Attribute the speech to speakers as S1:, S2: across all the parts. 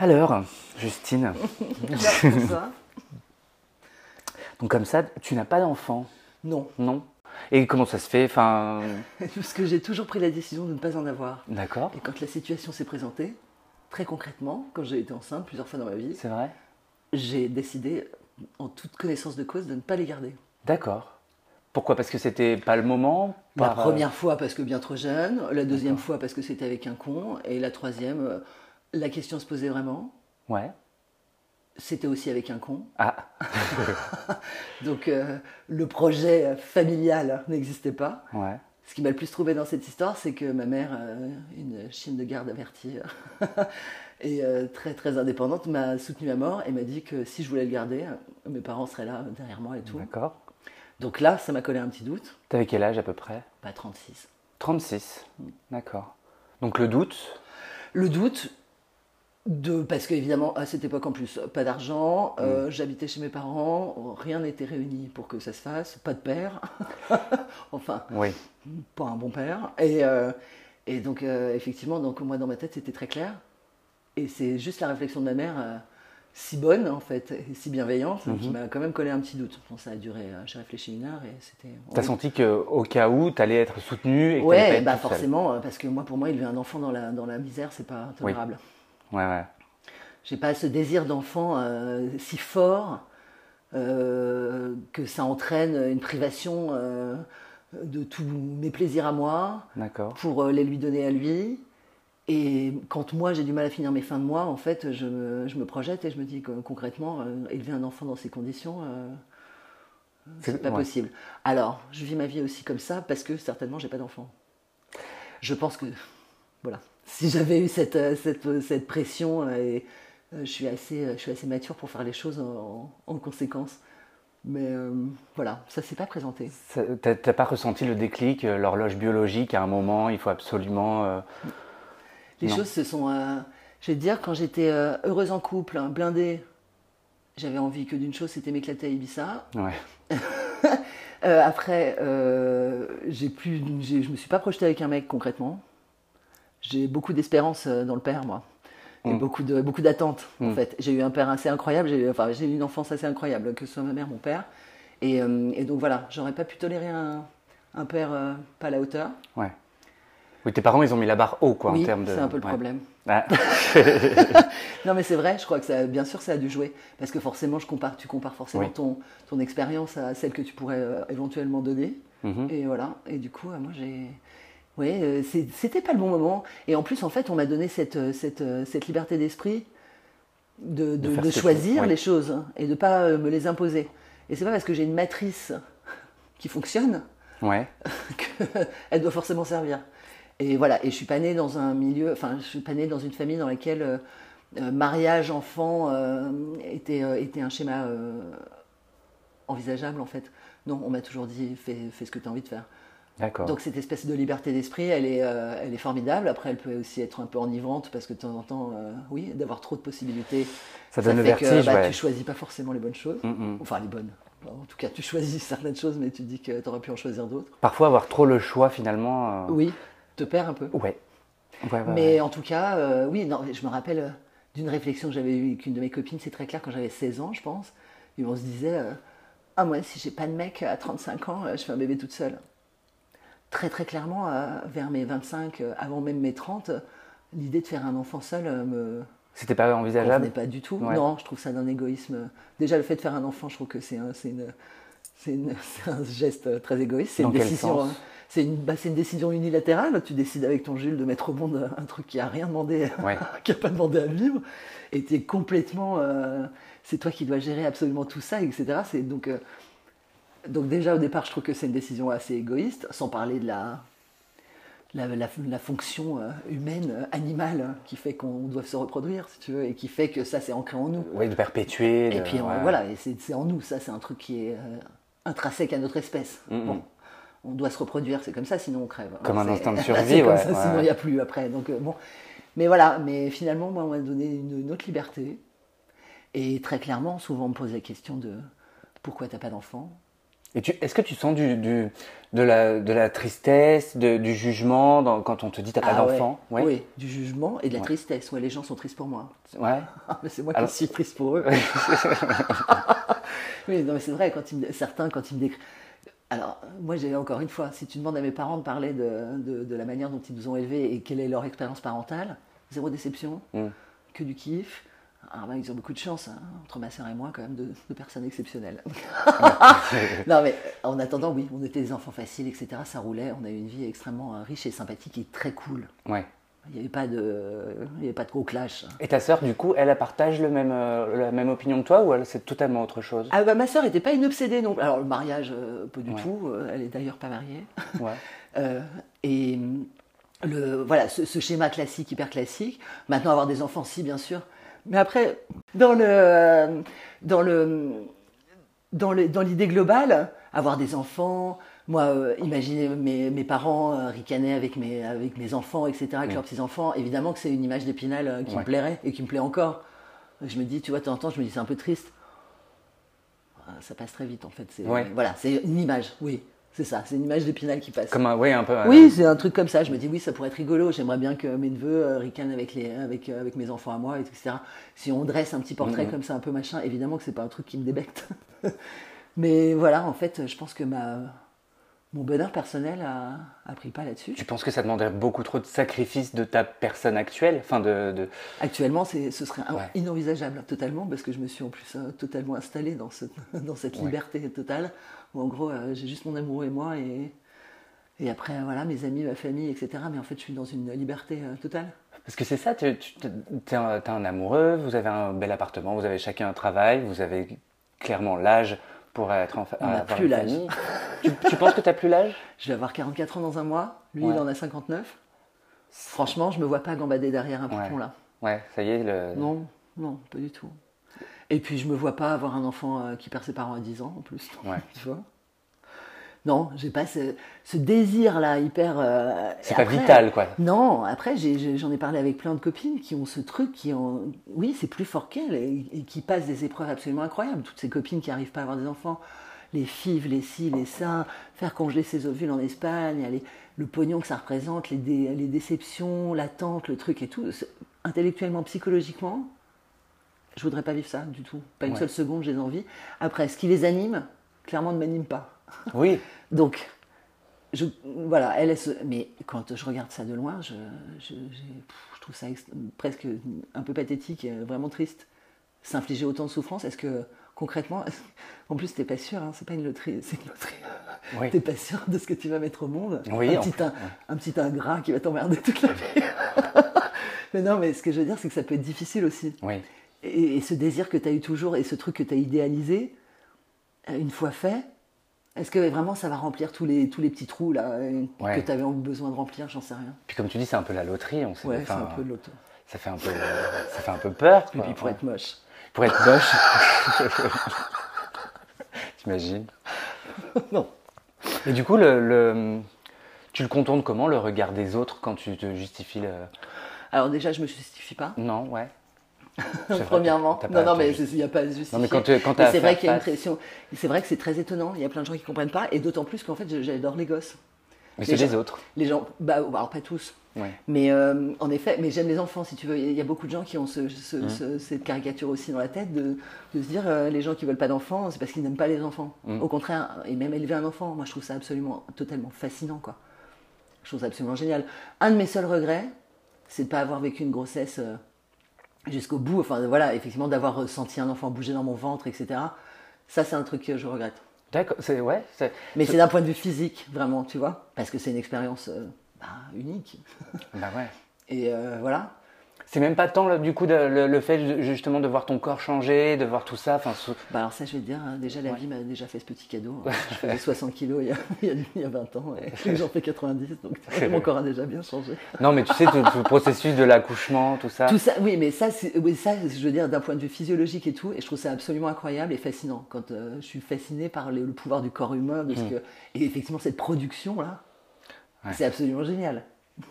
S1: Alors, Justine, donc comme ça, tu n'as pas d'enfant,
S2: Non,
S1: non. Et comment ça se fait Enfin,
S2: parce que j'ai toujours pris la décision de ne pas en avoir.
S1: d'accord,
S2: Et quand la situation s'est présentée, très concrètement, quand j'ai été enceinte plusieurs fois dans ma vie,
S1: c'est vrai.
S2: j'ai décidé, en toute connaissance de cause, de ne pas les garder.
S1: D'accord. Pourquoi? Parce que c'était pas le moment
S2: La
S1: par, euh,
S2: première fois parce que bien trop jeune, la deuxième fois parce que c'était avec un con, et la troisième, euh, la question se posait vraiment.
S1: Ouais.
S2: C'était aussi avec un con.
S1: Ah,
S2: Donc euh, le projet familial n'existait pas.
S1: ouais.
S2: Ce qui m'a le plus trouvé dans cette histoire, c'est que ma mère, euh, une chienne de garde avertie et euh, très très indépendante, m'a soutenue à mort et m'a dit que si je voulais le garder, mes parents seraient là derrière moi et tout.
S1: D'accord.
S2: Donc là, ça m'a collé un petit doute.
S1: T'avais quel âge à peu près?
S2: Pas 36.
S1: 36. D'accord. Donc le doute?
S2: Le doute, de, parce qu'évidemment, à cette époque en plus, pas d'argent, euh, j'habitais chez mes parents, rien n'était réuni pour que ça se fasse, pas de père, enfin,
S1: Oui.
S2: pas un bon père. Et, euh, et donc, euh, effectivement, donc, moi, dans ma tête, c'était très clair. Et c'est juste la réflexion de ma mère, si bonne, en fait, et si bienveillante, qui m'a quand même collé un petit doute. Bon, ça a duré, j'ai réfléchi une heure et c'était...
S1: T'as senti qu'au cas où, t'allais être soutenu et que pas
S2: Ouais, bah forcément, parce que moi, pour moi, élever un enfant dans la, dans la misère, c'est pas
S1: Oui. Ouais, ouais.
S2: J'ai pas ce désir d'enfant euh, si fort euh, que ça entraîne une privation euh, de tous mes plaisirs à moi pour les lui donner à lui. Et quand moi j'ai du mal à finir mes fins de mois, en fait, je me, je me projette et je me dis que concrètement, élever un enfant dans ces conditions, c'est
S1: C'est-
S2: pas
S1: ouais.
S2: possible. Alors, je vis ma vie aussi comme ça parce que certainement j'ai pas d'enfant. Je pense que, voilà, si j'avais eu cette, euh, cette, cette pression, euh, et, euh, je, suis assez, euh, je suis assez mature pour faire les choses en, en conséquence. Mais euh, voilà, ça s'est pas présenté.
S1: T'as pas ressenti le déclic, euh, l'horloge biologique à un moment, il faut absolument. euh,
S2: Les
S1: Non.
S2: choses se sont. euh, je vais te dire, quand j'étais euh, heureuse en couple, hein, blindée, j'avais envie que d'une chose, c'était m'éclater à Ibiza.
S1: Ouais.
S2: Euh, après, euh, j'ai plus, je me suis pas projetée avec un mec concrètement. J'ai beaucoup d'espérance euh, dans le père, moi. Et
S1: Mm.
S2: beaucoup de beaucoup d'attentes, en
S1: Mm.
S2: fait. J'ai eu un père assez incroyable, j'ai eu, enfin, j'ai eu une enfance assez incroyable, que ce soit ma mère, mon père. Et, euh, et donc voilà, j'aurais pas pu tolérer un, un père euh, pas à la hauteur.
S1: Ouais. Oui, tes parents, ils ont mis la barre haut, quoi, en termes de.
S2: c'est un peu le
S1: ouais.
S2: problème.
S1: Ah,
S2: Non, mais c'est vrai, je crois que ça, bien sûr, ça a dû jouer. Parce que forcément, je compare, tu compares forcément
S1: Oui.
S2: ton, ton expérience à celle que tu pourrais euh, éventuellement donner.
S1: mhm.
S2: Et voilà. Et du coup, moi, j'ai. Oui, euh, c'était pas le bon moment. Et en plus, en fait, on m'a donné cette, euh, cette, euh, cette liberté d'esprit de, choisir
S1: oui.
S2: les choses et de pas me les imposer. Et c'est pas parce que j'ai une matrice qui fonctionne
S1: Ouais.
S2: qu'elle doit forcément servir. Et voilà, et je suis pas née dans un milieu, enfin, je suis pas née dans une famille dans laquelle euh, mariage, enfant euh, était, euh, était un schéma envisageable en fait. Non, on m'a toujours dit fais, fais ce que tu as envie de faire. Donc cette espèce de liberté d'esprit, elle est, euh, elle est formidable. Après, elle peut aussi être un peu enivrante parce que de temps en temps, euh, oui, d'avoir trop de possibilités,
S1: Ça donne le
S2: fait que
S1: vertige,
S2: bah,
S1: ouais.
S2: tu choisis pas forcément les bonnes choses.
S1: Mhm.
S2: Enfin, les bonnes. En tout cas, tu choisis certaines choses, mais tu te dis que tu aurais pu en choisir d'autres.
S1: Parfois, avoir trop le choix, finalement. euh,
S2: Oui, te perds un peu.
S1: Ouais. Ouais, ouais,
S2: Mais en tout cas, oui, non, je me rappelle d'une réflexion que j'avais eue avec une de mes copines, c'est très clair, quand j'avais 16 ans, je pense. Et on se disait, ah, moi, si j'ai pas de mec à 35 ans, je fais un bébé toute seule. Très, très clairement, euh, vers mes 25, euh, avant même mes 30, euh, l'idée de faire un enfant seul euh, me
S1: C'était pas envisageable
S2: pas du tout.
S1: Ouais.
S2: Non, je trouve ça d'un égoïsme. Déjà, le fait de faire un enfant, je trouve que c'est un, un geste très égoïste. C'est une
S1: quel
S2: décision.
S1: sens
S2: euh, C'est une, bah, une décision unilatérale. Tu décides avec ton Jules de mettre au monde un truc qui a rien demandé,
S1: Ouais.
S2: qui a pas demandé à vivre, et tu es complètement. euh, c'est toi qui dois gérer absolument tout ça, etc. C'est donc. euh, donc déjà au départ, je trouve que c'est une décision assez égoïste, sans parler de la la, la- la fonction euh, humaine, euh, animale, hein, qui fait qu'on doit se reproduire, si tu veux, et qui fait que ça, c'est ancré en nous.
S1: Oui, de perpétuer.
S2: Et puis on- voilà, c'est en nous, ça, c'est un truc qui est euh, intrinsèque à notre espèce. Bon, on doit se reproduire, c'est comme ça, sinon on crève.
S1: Comme un instinct de survie,
S2: comme
S1: ouais,
S2: ça,
S1: ouais,
S2: sinon il n'y a plus après. Donc euh, bon, mais voilà, mais finalement, moi, on m'a donné une, une autre liberté. Et très clairement, souvent on me pose la question de pourquoi t'as pas d'enfant?
S1: Et est-ce que tu sens du, du- de, la, de la tristesse, de- du jugement dans- quand on te dit t'as pas
S2: Ah ouais.
S1: d'enfant? Ouais.
S2: Oui, du jugement et de la
S1: Ouais.
S2: tristesse. Ouais, les gens sont tristes pour moi.
S1: Ouais.
S2: Ah, mais c'est moi
S1: Alors-
S2: qui suis triste pour eux. oui, non, mais c'est vrai, quand ils me- certains, quand ils me décrivent. Alors, moi, j'ai encore une fois, si tu demandes à mes parents de parler de, de- de la manière dont ils nous ont élevés et quelle est leur expérience parentale, zéro déception,
S1: Mm.
S2: que du kiff. Alors, ben, ils ont beaucoup de chance, hein, entre ma sœur et moi, quand même, de, de personnes exceptionnelles. non, mais en attendant, oui, on était des enfants faciles, etc. Ça roulait, on a eu une vie extrêmement euh, riche et sympathique et très cool.
S1: Ouais.
S2: Il n'y avait pas de, il y avait pas de gros clash.
S1: Et ta sœur, du coup, elle, partage le même, euh, la même opinion que toi ou elle, c'est totalement autre chose?
S2: Ah bah, ma sœur n'était pas une obsédée non plus. Alors le mariage, euh, pas du
S1: Ouais.
S2: tout. euh, elle est d'ailleurs pas mariée.
S1: Ouais.
S2: Euh, et hum, le, voilà, ce, ce schéma classique, hyper classique. Maintenant, avoir des enfants, si, bien sûr. Mais après, dans le, euh, dans le, dans le, dans l'idée globale, avoir des enfants. Moi, euh, imaginez mes, mes parents euh, ricaner avec mes, avec mes enfants, etc., avec
S1: Mm.
S2: leurs petits-enfants. Évidemment que c'est une image d'épinal euh, qui
S1: Ouais.
S2: me plairait et qui me plaît encore. Je me dis, tu vois, de temps en temps, je me dis, c'est un peu triste. Ah, Ça passe très vite, en fait. C'est,
S1: Ouais.
S2: Voilà, c'est une image, oui. C'est ça, c'est une image d'épinal qui passe.
S1: Comme un, peu. euh,
S2: Oui, c'est un truc comme ça. Je me dis, oui, ça pourrait être rigolo. J'aimerais bien que mes neveux euh, ricanent avec, les, avec, euh, avec mes enfants à moi, etc. Si on dresse un petit portrait
S1: Mhm.
S2: comme ça, un peu machin, évidemment que c'est pas un truc qui me débecte. Mais voilà, en fait, je pense que ma, mon bonheur personnel a, a pris pas là-dessus.
S1: Tu penses que ça demanderait beaucoup trop de sacrifices de ta personne actuelle Enfin, de, de-
S2: Actuellement, ce serait
S1: Ouais.
S2: inenvisageable totalement parce que je me suis en plus euh, totalement installée dans, ce- dans cette
S1: Ouais.
S2: liberté totale où en gros euh, j'ai juste mon amoureux et moi et, et après euh, voilà mes amis, ma famille, etc. Mais en fait je suis dans une liberté euh, totale.
S1: Parce que c'est ça, tu es un, amoureux, vous avez un bel appartement, vous avez chacun un travail, vous avez clairement l'âge pour être en fa-
S2: On n'a plus l'âge.
S1: tu, tu penses que tu n'as plus l'âge?
S2: Je vais avoir 44 ans dans un mois, lui
S1: Ouais.
S2: il en a 59. Franchement, je me vois pas gambader derrière un
S1: Ouais.
S2: poupon là.
S1: Ouais, ça y est. Le...
S2: Non, non, pas du tout. Et puis je me vois pas avoir un enfant euh, qui perd ses parents à 10 ans en plus.
S1: Ouais.
S2: tu vois? Non, j'ai pas ce, ce désir là hyper. euh,
S1: C'est pas
S2: après-
S1: vital, quoi.
S2: Non, après j'en ai, parlé avec plein de copines qui ont ce truc qui ont. Oui, c'est plus fort qu'elles et, et qui passent des épreuves absolument incroyables. Toutes ces copines qui n'arrivent pas à avoir des enfants, les fives, les ci, les ça, faire congeler ses ovules en Espagne, le pognon que ça représente, les, dé- les déceptions, l'attente, le truc et tout. Intellectuellement, psychologiquement, je voudrais pas vivre ça du tout. Pas une
S1: Ouais.
S2: seule seconde, j'ai envie. Après, ce qui les anime, clairement ne m'anime pas.
S1: Oui,
S2: Donc, je, voilà, elle, se- mais quand je regarde ça de loin, je, je, trouve ça presque un peu pathétique, et vraiment triste. S'infliger autant de souffrance, est-ce que concrètement, en plus, t'es pas sûr, hein, c'est pas une loterie, c'est une loterie.
S1: oui.
S2: T'es pas sûr de ce que tu vas mettre au monde.
S1: Oui,
S2: un, petit
S1: plus,
S2: un petit ingrat qui va t'emmerder toute la vie. mais non, mais ce que je veux dire, c'est que ça peut être difficile aussi.
S1: Oui.
S2: Et, et ce désir que tu as eu toujours et ce truc que tu as idéalisé, euh, une fois fait, est-ce que vraiment ça va remplir tous les, tous les petits trous là euh,
S1: Ouais.
S2: que tu avais besoin de remplir J'en sais rien.
S1: Puis comme tu dis, c'est un peu la loterie. On sait,
S2: Ouais, c'est un peu de
S1: ça fait un peu, ça fait un peu peur.
S2: Et
S1: quoi.
S2: puis pour être moche.
S1: Pour être moche. T'imagines
S2: non.
S1: Et du coup, le, le- tu le contournes comment, le regard des autres, quand tu te justifies le...
S2: Alors déjà, je me justifie pas.
S1: Non, ouais.
S2: Premièrement, non, non, mais il n'y a pas à se justifier.
S1: Non, mais quand tu quand
S2: c'est vrai qu'il y a une pression. C'est vrai que c'est très étonnant. Il y a plein de gens qui comprennent pas, et d'autant plus qu'en fait, j'adore les gosses.
S1: Mais c'est
S2: les
S1: les autres.
S2: Les gens, bah, alors pas tous,
S1: Ouais.
S2: Mais euh, en effet, mais j'aime les enfants, si tu veux. Il y a beaucoup de gens qui ont ce- ce-
S1: Mmh.
S2: ce- cette caricature aussi dans la tête de, de se dire euh, les gens qui veulent pas d'enfants, c'est parce qu'ils n'aiment pas les enfants.
S1: Mm.
S2: Au contraire, et même élever un enfant, moi je trouve ça absolument, totalement fascinant, quoi. Je trouve ça absolument génial. Un de mes seuls regrets, c'est de pas avoir vécu une grossesse euh, jusqu'au bout. Enfin, voilà, effectivement, d'avoir senti un enfant bouger dans mon ventre, etc. Ça, c'est un truc que je regrette.
S1: D'accord, c'est ouais,
S2: Mais c'est d'un point de vue physique, vraiment, tu vois, parce que c'est une expérience euh, bah, unique.
S1: bah ouais.
S2: Et euh, voilà.
S1: C'est même pas tant du coup de- le, le fait justement de voir ton corps changer, de voir tout ça. Enfin,
S2: Bah alors ça, je vais te dire, hein, déjà la
S1: Ouais.
S2: vie m'a déjà fait ce petit cadeau. hein. Je faisais 60 kilos il y a, il y a- il y a 20 ans et j'en fais 90, donc mon corps a déjà bien changé.
S1: Non, mais tu sais tout, tout le processus de l'accouchement, tout ça.
S2: Tout ça, oui, mais ça, oui, ça, je veux dire, d'un point de vue physiologique et tout, et je trouve ça absolument incroyable et fascinant. Quand euh, je suis fascinée par les- le pouvoir du corps humain, de ce que, et effectivement cette production là,
S1: Ouais.
S2: c'est absolument génial.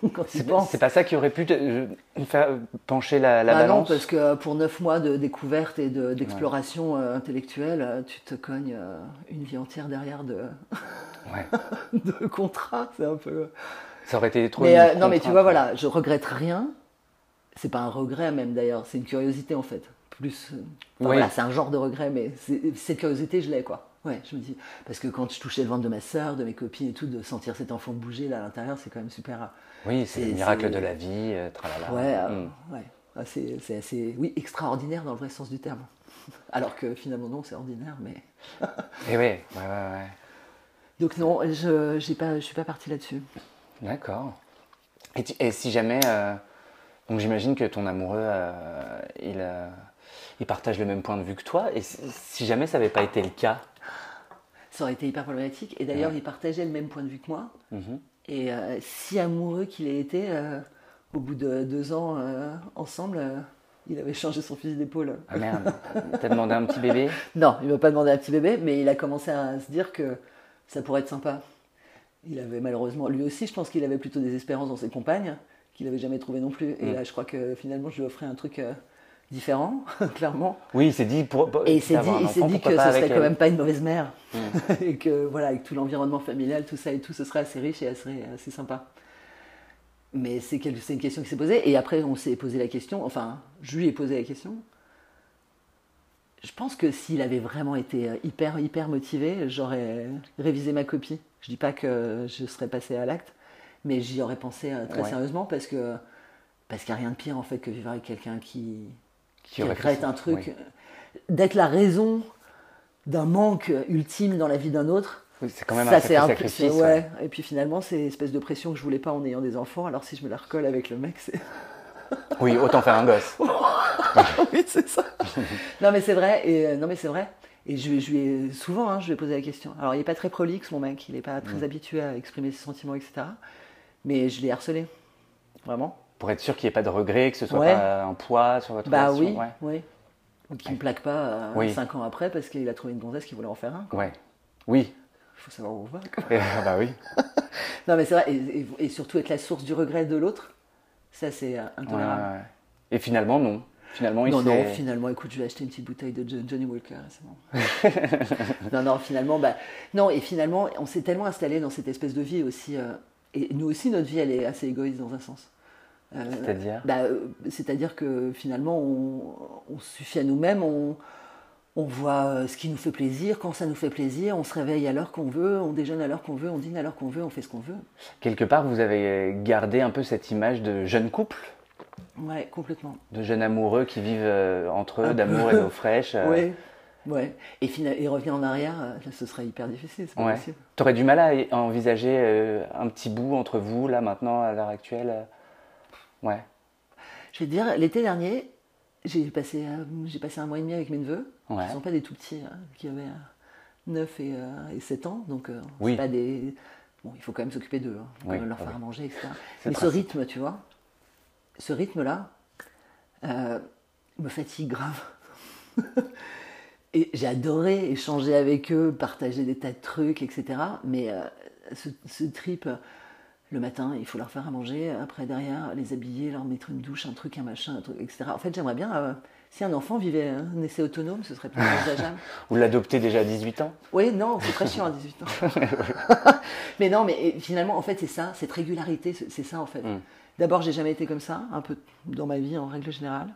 S1: C'est pas ça qui aurait pu te- euh, faire pencher la, la
S2: Ah non,
S1: balance
S2: parce que pour neuf mois de découverte et de- d'exploration euh, intellectuelle, euh, tu te cognes euh, une vie entière derrière de,
S1: Ouais.
S2: de contrats. C'est un peu.
S1: Ça aurait été trop.
S2: Mais euh, non, mais tu vois, voilà, je regrette rien. C'est pas un regret même d'ailleurs, c'est une curiosité en fait. Plus, euh, enfin,
S1: Oui.
S2: voilà, c'est un genre de regret, mais cette curiosité, je l'ai quoi. Ouais, je me dis parce que quand je touchais le ventre de ma sœur, de mes copines et tout, de sentir cet enfant bouger là à l'intérieur, c'est quand même super.
S1: Oui, c'est le miracle de la vie, euh, tralala.
S2: Ouais, euh,
S1: Mm.
S2: ouais. Ah, c'est assez, oui, extraordinaire dans le vrai sens du terme. Alors que finalement non, c'est ordinaire, mais.
S1: Et ouais, ouais, ouais, ouais.
S2: Donc non, je j'ai pas, je suis pas partie là-dessus.
S1: D'accord. Et, si jamais. euh, donc j'imagine que ton amoureux, euh, il, euh, il partage le même point de vue que toi. Et si, si jamais ça n'avait pas été le cas.
S2: Ça aurait été hyper problématique. Et d'ailleurs,
S1: Ouais.
S2: il partageait le même point de vue que moi.
S1: Mhm.
S2: Et euh, si amoureux qu'il ait été, euh, au bout de deux ans euh, ensemble, il avait changé son fusil d'épaule.
S1: Ah merde, t'as demandé un petit bébé?
S2: Non, il m'a pas demandé un petit bébé, mais il a commencé à se dire que ça pourrait être sympa. Il avait malheureusement, lui aussi, je pense qu'il avait plutôt des espérances dans ses compagnes, qu'il n'avait jamais trouvé non plus. Et
S1: Mm.
S2: là, je crois que finalement, je lui offrais un truc différent, clairement.
S1: Oui, il s'est dit. Pour, pour-
S2: Et il s'est dit, il s'est dit que ce serait quand
S1: elle
S2: même pas une mauvaise mère.
S1: Mm.
S2: et que voilà, avec tout l'environnement familial, tout ça et tout, ce serait assez riche et assez, assez sympa. Mais c'est c'est une question qui s'est posée. Et après, on s'est posé la question, enfin, je lui ai posé la question. Je pense que s'il avait vraiment été euh, hyper, hyper motivé, j'aurais révisé ma copie. Je dis pas que je serais passé à l'acte, mais j'y aurais pensé euh, très
S1: Ouais.
S2: sérieusement parce que parce qu'il n'y a rien de pire en fait que vivre avec quelqu'un qui, qui regrette un truc,
S1: oui.
S2: d'être la raison d'un manque ultime dans la vie d'un autre.
S1: Oui, c'est quand même
S2: ça
S1: un sacré sacrifice.
S2: c'est-
S1: ouais.
S2: ouais. Et puis finalement, c'est une espèce de pression que je voulais pas en ayant des enfants. Alors si je me la recolle avec le mec, c'est.
S1: Oui, autant faire un gosse.
S2: oui, c'est ça. non mais c'est vrai. Et euh, non mais c'est vrai. Et je, lui- je lui ai souvent, hein, je lui ai posé la question. Alors il est pas très prolixe, mon mec. Il est pas
S1: Mm.
S2: très habitué à exprimer ses sentiments, etc. Mais je l'ai harcelé, vraiment.
S1: Pour être sûr qu'il n'y ait pas de regret, que ce soit
S2: Ouais.
S1: pas un poids sur votre
S2: Bah
S1: relation.
S2: oui,
S1: Ouais.
S2: Ou qu'il me plaque pas euh,
S1: Oui.
S2: cinq ans après parce qu'il a trouvé une gonzesse qui voulait en faire un.
S1: Ouais. Oui.
S2: Il faut savoir où on va. quoi.
S1: Et, ah bah oui.
S2: Non mais c'est vrai. Et, et- et surtout être la source du regret de l'autre, ça c'est euh, intolérable.
S1: ouais, ouais. Et finalement, non. Finalement, il
S2: Non, non, finalement, écoute, je vais acheter une petite bouteille de Jo- Johnny Walker, c'est bon. non, non, finalement, bah, non, et finalement, on s'est tellement installé dans cette espèce de vie aussi, euh, et nous aussi, notre vie, elle est assez égoïste dans un sens. Euh,
S1: C'est-à-dire
S2: bah, euh, C'est-à-dire que finalement, on, on se suffit à nous-mêmes, on, on voit euh, ce qui nous fait plaisir, quand ça nous fait plaisir, on se réveille à l'heure qu'on veut, on déjeune à l'heure qu'on veut, on dîne à l'heure qu'on veut, on fait ce qu'on veut.
S1: Quelque part, vous avez gardé un peu cette image de jeune couple,
S2: Ouais, complètement.
S1: de jeunes amoureux qui vivent entre eux, d'amour et d'eau fraîche.
S2: Ouais, ouais. Et, et revenir en arrière, là, ce serait hyper difficile, c'est pas
S1: Ouais.
S2: possible.
S1: T'aurais du mal à envisager un petit bout entre vous, là, maintenant, à l'heure actuelle Ouais.
S2: Je vais te dire, l'été dernier, j'ai passé, euh, j'ai passé un mois et demi avec mes neveux.
S1: Ouais.
S2: Ne sont pas des tout petits, hein, qui avaient euh, 9 et, euh, et 7 ans. Donc, euh,
S1: Oui.
S2: pas des. Bon, il faut quand même s'occuper d'eux, hein.
S1: Oui,
S2: leur
S1: oui.
S2: faire à manger, etc. Mais ce rythme, tu vois, ce rythme-là, euh, me fatigue grave. et j'ai adoré échanger avec eux, partager des tas de trucs, etc. Mais ce, ce trip, le matin, il faut leur faire à manger, après derrière, les habiller, leur mettre une douche, un truc, un machin, un truc, etc. En fait, j'aimerais bien, euh, si un enfant vivait un essai autonome, ce serait plus envisageable.
S1: Vous l'adoptez déjà à 18 ans?
S2: Oui, non, c'est très chiant à 18 ans. mais non, mais finalement, en fait, c'est ça, cette régularité, c'est ça, en fait.
S1: Mm.
S2: D'abord, j'ai jamais été comme ça, un peu dans ma vie, en règle générale.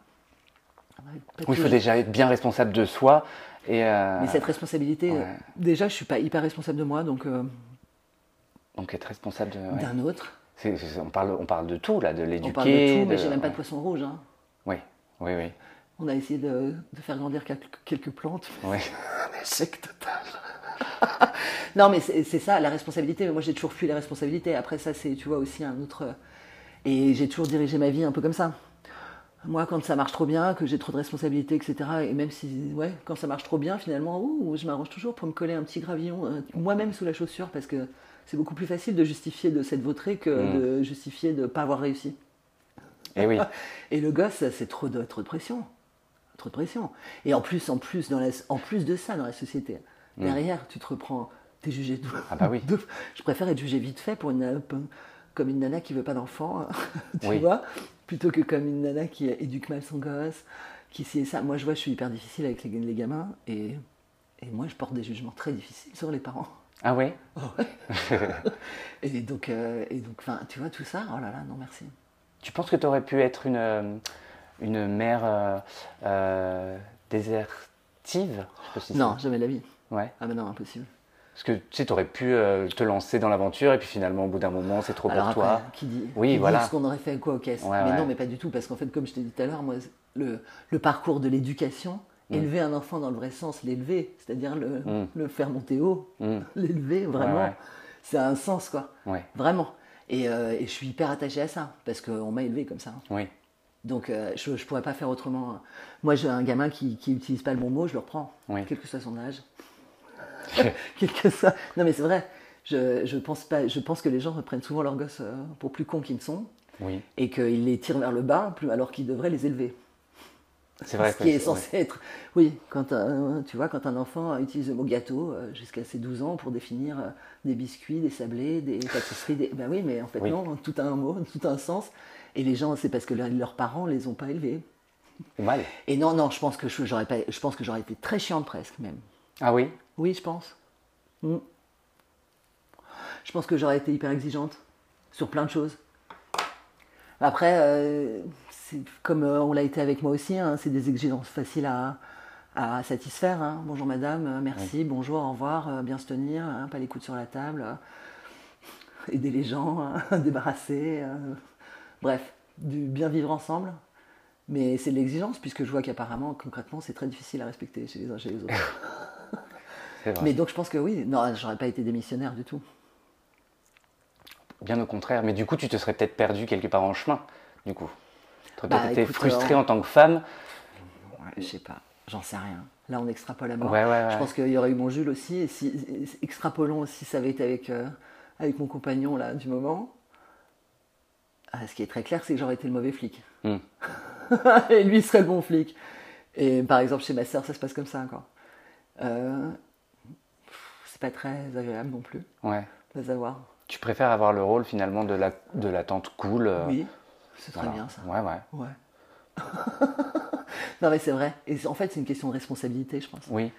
S1: Oui, il faut déjà être bien responsable de soi. Et, euh,
S2: Mais cette responsabilité,
S1: ouais.
S2: euh, déjà, je suis pas hyper responsable de moi, donc euh,
S1: Donc être responsable ouais.
S2: d'un autre.
S1: On, parle, on parle de tout, là, de l'éduquer.
S2: On parle de tout, mais j'ai même pas de poisson rouge. hein.
S1: Oui, oui, oui.
S2: On a essayé de, de faire grandir quelques, plantes.
S1: oui.
S2: Un échec total. non, mais c'est ça, la responsabilité. Mais moi, j'ai toujours fui les responsabilités. Après, ça, c'est, tu vois, aussi un autre. Et j'ai toujours dirigé ma vie un peu comme ça. Moi, quand ça marche trop bien, que j'ai trop de responsabilités, etc., et même si, ouais, quand ça marche trop bien, finalement, ouh, je m'arrange toujours pour me coller un petit gravillon, euh, moi-même sous la chaussure, parce que c'est beaucoup plus facile de justifier de s'être vautré que
S1: Mm.
S2: de justifier de ne pas avoir réussi.
S1: Et oui.
S2: Et le gosse, c'est trop de, trop de pression. Trop de pression. Et en plus, en plus, dans la, en plus de ça, dans la société, derrière, tu te reprends, t'es jugé. de-
S1: Ah bah oui.
S2: de- je préfère être jugé vite fait pour une, comme une nana qui veut pas d'enfant, tu
S1: Oui.
S2: vois, plutôt que comme une nana qui éduque mal son gosse, qui sait ça. Moi, je vois, je suis hyper difficile avec les, les gamins et, et moi, je porte des jugements très difficiles sur les parents.
S1: Ah ouais?
S2: Et donc, euh, et donc, tu vois, tout ça, oh là là, non merci.
S1: Tu penses que tu aurais pu être une, euh, une mère euh, euh, désertive? Je sais pas si
S2: Non, jamais de la vie.
S1: Ouais.
S2: Ah ben non, impossible.
S1: Parce que tu sais, tu aurais pu euh, te lancer dans l'aventure et puis finalement, au bout d'un moment, c'est trop
S2: Alors
S1: pour
S2: après,
S1: toi.
S2: qui dit,
S1: Oui,
S2: qui dit
S1: voilà.
S2: ce qu'on aurait fait quoi aux caisses
S1: Ouais,
S2: Mais
S1: ouais.
S2: non, mais pas du tout, parce qu'en fait, comme je t'ai dit tout à l'heure, moi, le, le parcours de l'éducation, Élever un enfant dans le vrai sens, l'élever, c'est-à-dire le,
S1: Mm.
S2: le faire monter haut,
S1: Mm.
S2: l'élever vraiment,
S1: ouais.
S2: c'est un sens quoi,
S1: Ouais,
S2: vraiment. Et, euh, et je suis hyper attachée à ça, parce qu'on m'a élevé comme ça.
S1: oui.
S2: Donc euh, je ne pourrais pas faire autrement. Moi, j'ai un gamin qui n'utilise pas le bon mot, je le reprends,
S1: Oui.
S2: quel que soit son âge. quel que soit. Non, mais c'est vrai. Je, je, pense pas, je pense que les gens reprennent souvent leurs gosses euh, pour plus cons qu'ils ne sont
S1: Oui,
S2: et qu'ils les tirent vers le bas plus, alors qu'ils devraient les élever.
S1: C'est vrai.
S2: Ce qui est censé être. Oui, quand un, tu vois, quand un enfant utilise le mot gâteau euh, jusqu'à ses 12 ans pour définir euh, des biscuits, des sablés, des pâtisseries, des... ben oui, mais en fait,
S1: Oui.
S2: non, tout a un mot, tout a un sens. Et les gens, c'est parce que leur- leurs parents les ont pas élevés.
S1: Mal.
S2: Et non, non, je pense que j'aurais pas, je pense que j'aurais été très chiante presque même.
S1: Ah oui?
S2: Oui, je pense. Mm. Je pense que j'aurais été hyper exigeante sur plein de choses. Après, euh, comme euh, on l'a été avec moi aussi, hein, c'est des exigences faciles à, à satisfaire. hein. Bonjour madame, euh, merci, bonjour, au revoir, euh, bien se tenir, hein, pas les coudes sur la table, euh, aider les gens, hein, débarrasser. euh, bref, du bien vivre ensemble. Mais c'est de l'exigence, puisque je vois qu'apparemment, concrètement, c'est très difficile à respecter chez les uns chez les autres.
S1: Vrai.
S2: Mais donc je pense que oui, non, j'aurais pas été démissionnaire du tout.
S1: Bien au contraire. Mais du coup, tu te serais peut-être perdu quelque part en chemin. Du coup. Tu aurais
S2: Bah, écoute,
S1: frustrée
S2: euh,
S1: en tant que femme.
S2: Ouais, je sais pas, j'en sais rien. Là, on extrapole à mort.
S1: Ouais, ouais, ouais.
S2: Je pense qu'il y aurait eu mon Jules aussi. Et si, extrapolons si ça avait été avec, euh, avec mon compagnon là du moment. Ah, ce qui est très clair, c'est que j'aurais été le mauvais flic.
S1: Hmm.
S2: et lui serait le bon flic. Et par exemple, chez ma sœur, ça se passe comme ça encore. Euh, c'est pas très agréable non plus
S1: Ouais.
S2: de savoir.
S1: Tu préfères avoir le rôle finalement de la, de la tante cool. euh,
S2: Oui, c'est très
S1: voilà.
S2: bien ça.
S1: Ouais, ouais.
S2: Ouais. non mais c'est vrai. Et en fait, c'est une question de responsabilité, je pense.
S1: Oui.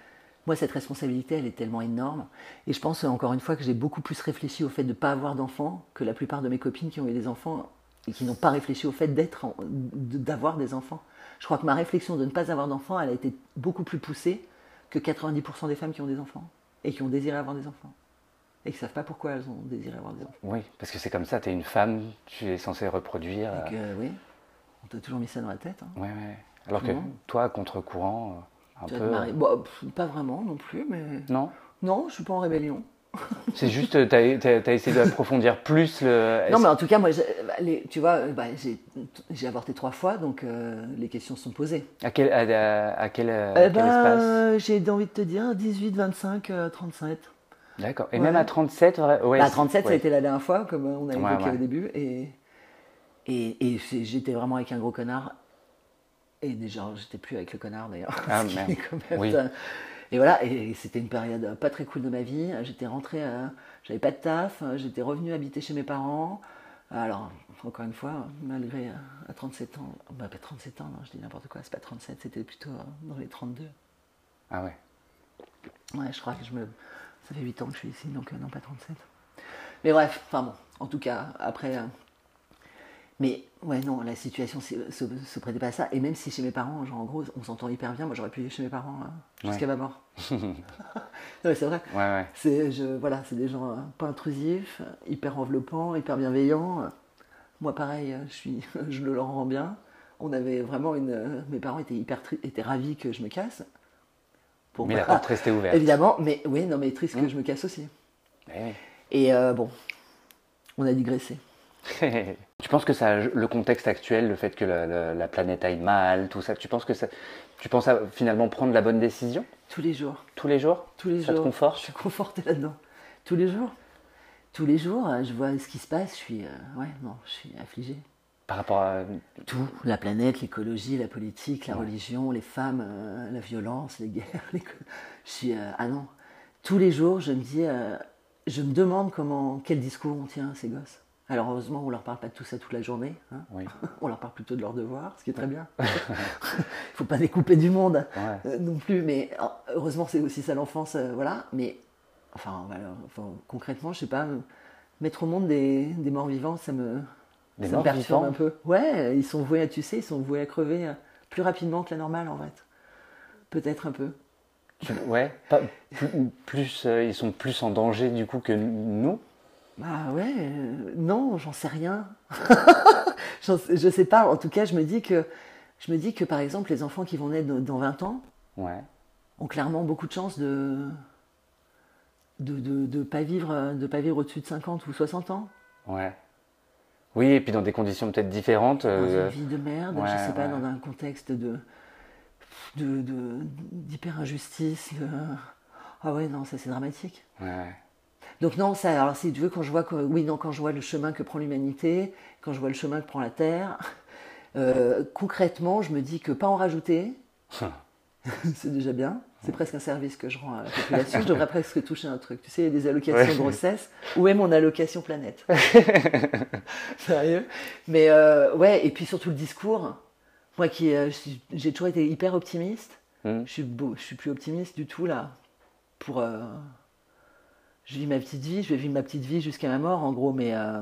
S2: Moi, cette responsabilité, elle est tellement énorme. Et je pense, euh, encore une fois, que j'ai beaucoup plus réfléchi au fait de ne pas avoir d'enfants que la plupart de mes copines qui ont eu des enfants et qui n'ont pas réfléchi au fait d'être, en- d'avoir des enfants. Je crois que ma réflexion de ne pas avoir d'enfants, elle a été beaucoup plus poussée que 90% des femmes qui ont des enfants et qui ont désiré avoir des enfants. Et qui ne savent pas pourquoi elles ont désiré avoir des enfants.
S1: Oui, parce que c'est comme ça, tu es une femme, tu es censée reproduire. Euh,
S2: oui, on t'a toujours mis ça dans la tête. hein.
S1: Ouais, ouais. Alors que
S2: Non.
S1: toi, contre-courant, euh, un
S2: Tu
S1: peu.
S2: marier. Bon, pff, pas vraiment non plus, mais.
S1: Non
S2: Non, je suis pas en rébellion.
S1: C'est juste, tu as, essayé d'approfondir plus le.
S2: Non, mais en tout cas, moi, bah, les- tu vois, bah, j'ai avorté trois fois, donc euh, les questions sont posées.
S1: À quel, à, quel, euh,
S2: Eh
S1: quel
S2: ben,
S1: espace?
S2: euh, j'ai envie de te dire 18, 25, euh, 37.
S1: D'accord. Et
S2: ouais.
S1: même à 37, ouais.
S2: Bah,
S1: c'est-
S2: 37, ça a été la dernière fois, comme on a évoqué au début. Et, et, j'étais vraiment avec un gros connard. Et déjà, j'étais plus avec le connard d'ailleurs.
S1: Ah, merde.
S2: est quand même,
S1: Oui.
S2: euh, Et voilà, et c'était une période pas très cool de ma vie. J'étais rentrée, euh, j'avais pas de taf, j'étais revenue habiter chez mes parents. Alors, encore une fois, malgré euh, à 37 ans, bah pas 37 ans, non, je dis n'importe quoi, c'est pas 37, c'était plutôt euh, dans les 32.
S1: Ah ouais.
S2: Ouais, je crois que je me. Ça fait 8 ans que je suis ici, donc euh, non, pas 37. Mais bref, enfin bon, en tout cas, après. euh, Mais ouais, non, la situation se, se, prêtait pas à ça. Et même si chez mes parents, genre en gros, on s'entend hyper bien, moi j'aurais pu vivre chez mes parents hein, jusqu'à ma mort. non, mais c'est vrai.
S1: Ouais, ouais.
S2: C'est je, voilà, c'est des gens euh, pas intrusifs, hyper enveloppants, hyper bienveillants. Moi, pareil, je suis, je le leur rends bien. On avait vraiment une, mes parents étaient hyper étaient ravis que je me casse. Pour
S1: Mais la porte restait ouverte.
S2: Évidemment, mais oui, non, mais triste que
S1: Mm.
S2: je me casse aussi.
S1: Eh
S2: Et euh, bon, on a digressé.
S1: tu penses que ça, le contexte actuel, le fait que la, la- la planète aille mal, tout ça, tu penses que ça, tu penses à finalement prendre la bonne décision?
S2: Tous les jours,
S1: tous les jours?
S2: Tous les
S1: Ça te
S2: jours.
S1: conforte?
S2: Je suis confortée là-dedans. Tous les jours. Tous les jours, euh, je vois ce qui se passe, je suis, euh, ouais, non, je suis affligée.
S1: Par rapport à
S2: Tout, la planète, l'écologie, la politique, la
S1: Ouais.
S2: religion, les femmes, euh, la violence, les guerres. les Je suis, euh, ah non. Tous les jours, je me dis, euh, je me demande comment, quel discours on tient à ces gosses. Alors heureusement, on leur parle pas de tout ça toute la journée. hein.
S1: Oui.
S2: On leur parle plutôt de leurs devoirs, ce qui est très bien. Il faut pas les couper du monde
S1: Ouais.
S2: euh, non plus, mais euh, heureusement c'est aussi ça l'enfance, euh, voilà. Mais enfin, voilà, enfin, concrètement, je sais pas, euh, mettre au monde des, des morts vivants, ça me,
S1: Des
S2: ça me perturbe un peu. Ouais, ils sont voués à, tu sais, ils sont voués à crever euh, plus rapidement que la normale en fait. Peut-être un peu.
S1: Ouais. Pas- plus, euh, ils sont plus en danger du coup que nous?
S2: Bah ouais, euh, non, j'en sais rien. Sais- je sais pas. En tout cas, je me dis que, je me dis que par exemple, les enfants qui vont naître dans- dans 20 ans
S1: Ouais.
S2: ont clairement beaucoup de chances de de, de, de pas vivre de pas vivre au-dessus de 50 ou 60 ans.
S1: Ouais. Oui, et puis dans des conditions peut-être différentes.
S2: Dans
S1: euh,
S2: une vie de merde,
S1: ouais,
S2: je sais pas,
S1: ouais.
S2: dans un contexte de d'hyper injustice. Ah ouais, non, ça c'est dramatique.
S1: ouais.
S2: Donc non, ça, alors si tu veux, quand je vois, oui, non, quand je vois le chemin que prend l'humanité, quand je vois le chemin que prend la Terre, euh, concrètement, je me dis que pas en rajouter, c'est déjà bien. C'est presque un service que je rends à la population. Je devrais presque toucher un truc. Tu sais, il y a des allocations
S1: Ouais.
S2: de grossesse. Où est mon allocation planète? Sérieux? Mais euh, ouais, et puis surtout le discours. Moi qui euh, j'ai toujours été hyper optimiste.
S1: Hmm.
S2: Je suis beau, je suis plus optimiste du tout là. Pour euh, je vis ma petite vie, je vais vivre ma petite vie jusqu'à ma mort en gros, mais euh,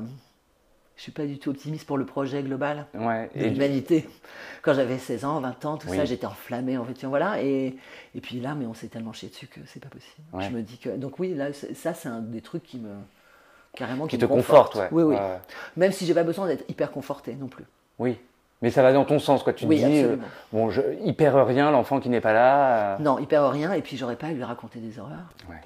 S2: je suis pas du tout optimiste pour le projet global
S1: Ouais.
S2: de l'humanité. Quand j'avais 16 ans, 20 ans, tout
S1: Oui.
S2: ça, j'étais enflammée en fait, voilà. Et, et puis là, mais on s'est tellement chié dessus que c'est pas possible.
S1: Ouais.
S2: Je me dis que donc oui, là, ça c'est un des trucs qui me carrément
S1: qui
S2: qui
S1: te conforte, ouais.
S2: Oui, oui. Même si j'ai pas besoin d'être hyper confortée non plus.
S1: Oui. Mais ça va dans ton sens, quoi. Tu te
S2: Oui,
S1: dis, euh, bon, je, il perd rien, l'enfant qui n'est pas là. euh,
S2: Non, hyper rien. Et puis j'aurais pas à lui raconter des horreurs.
S1: Ouais.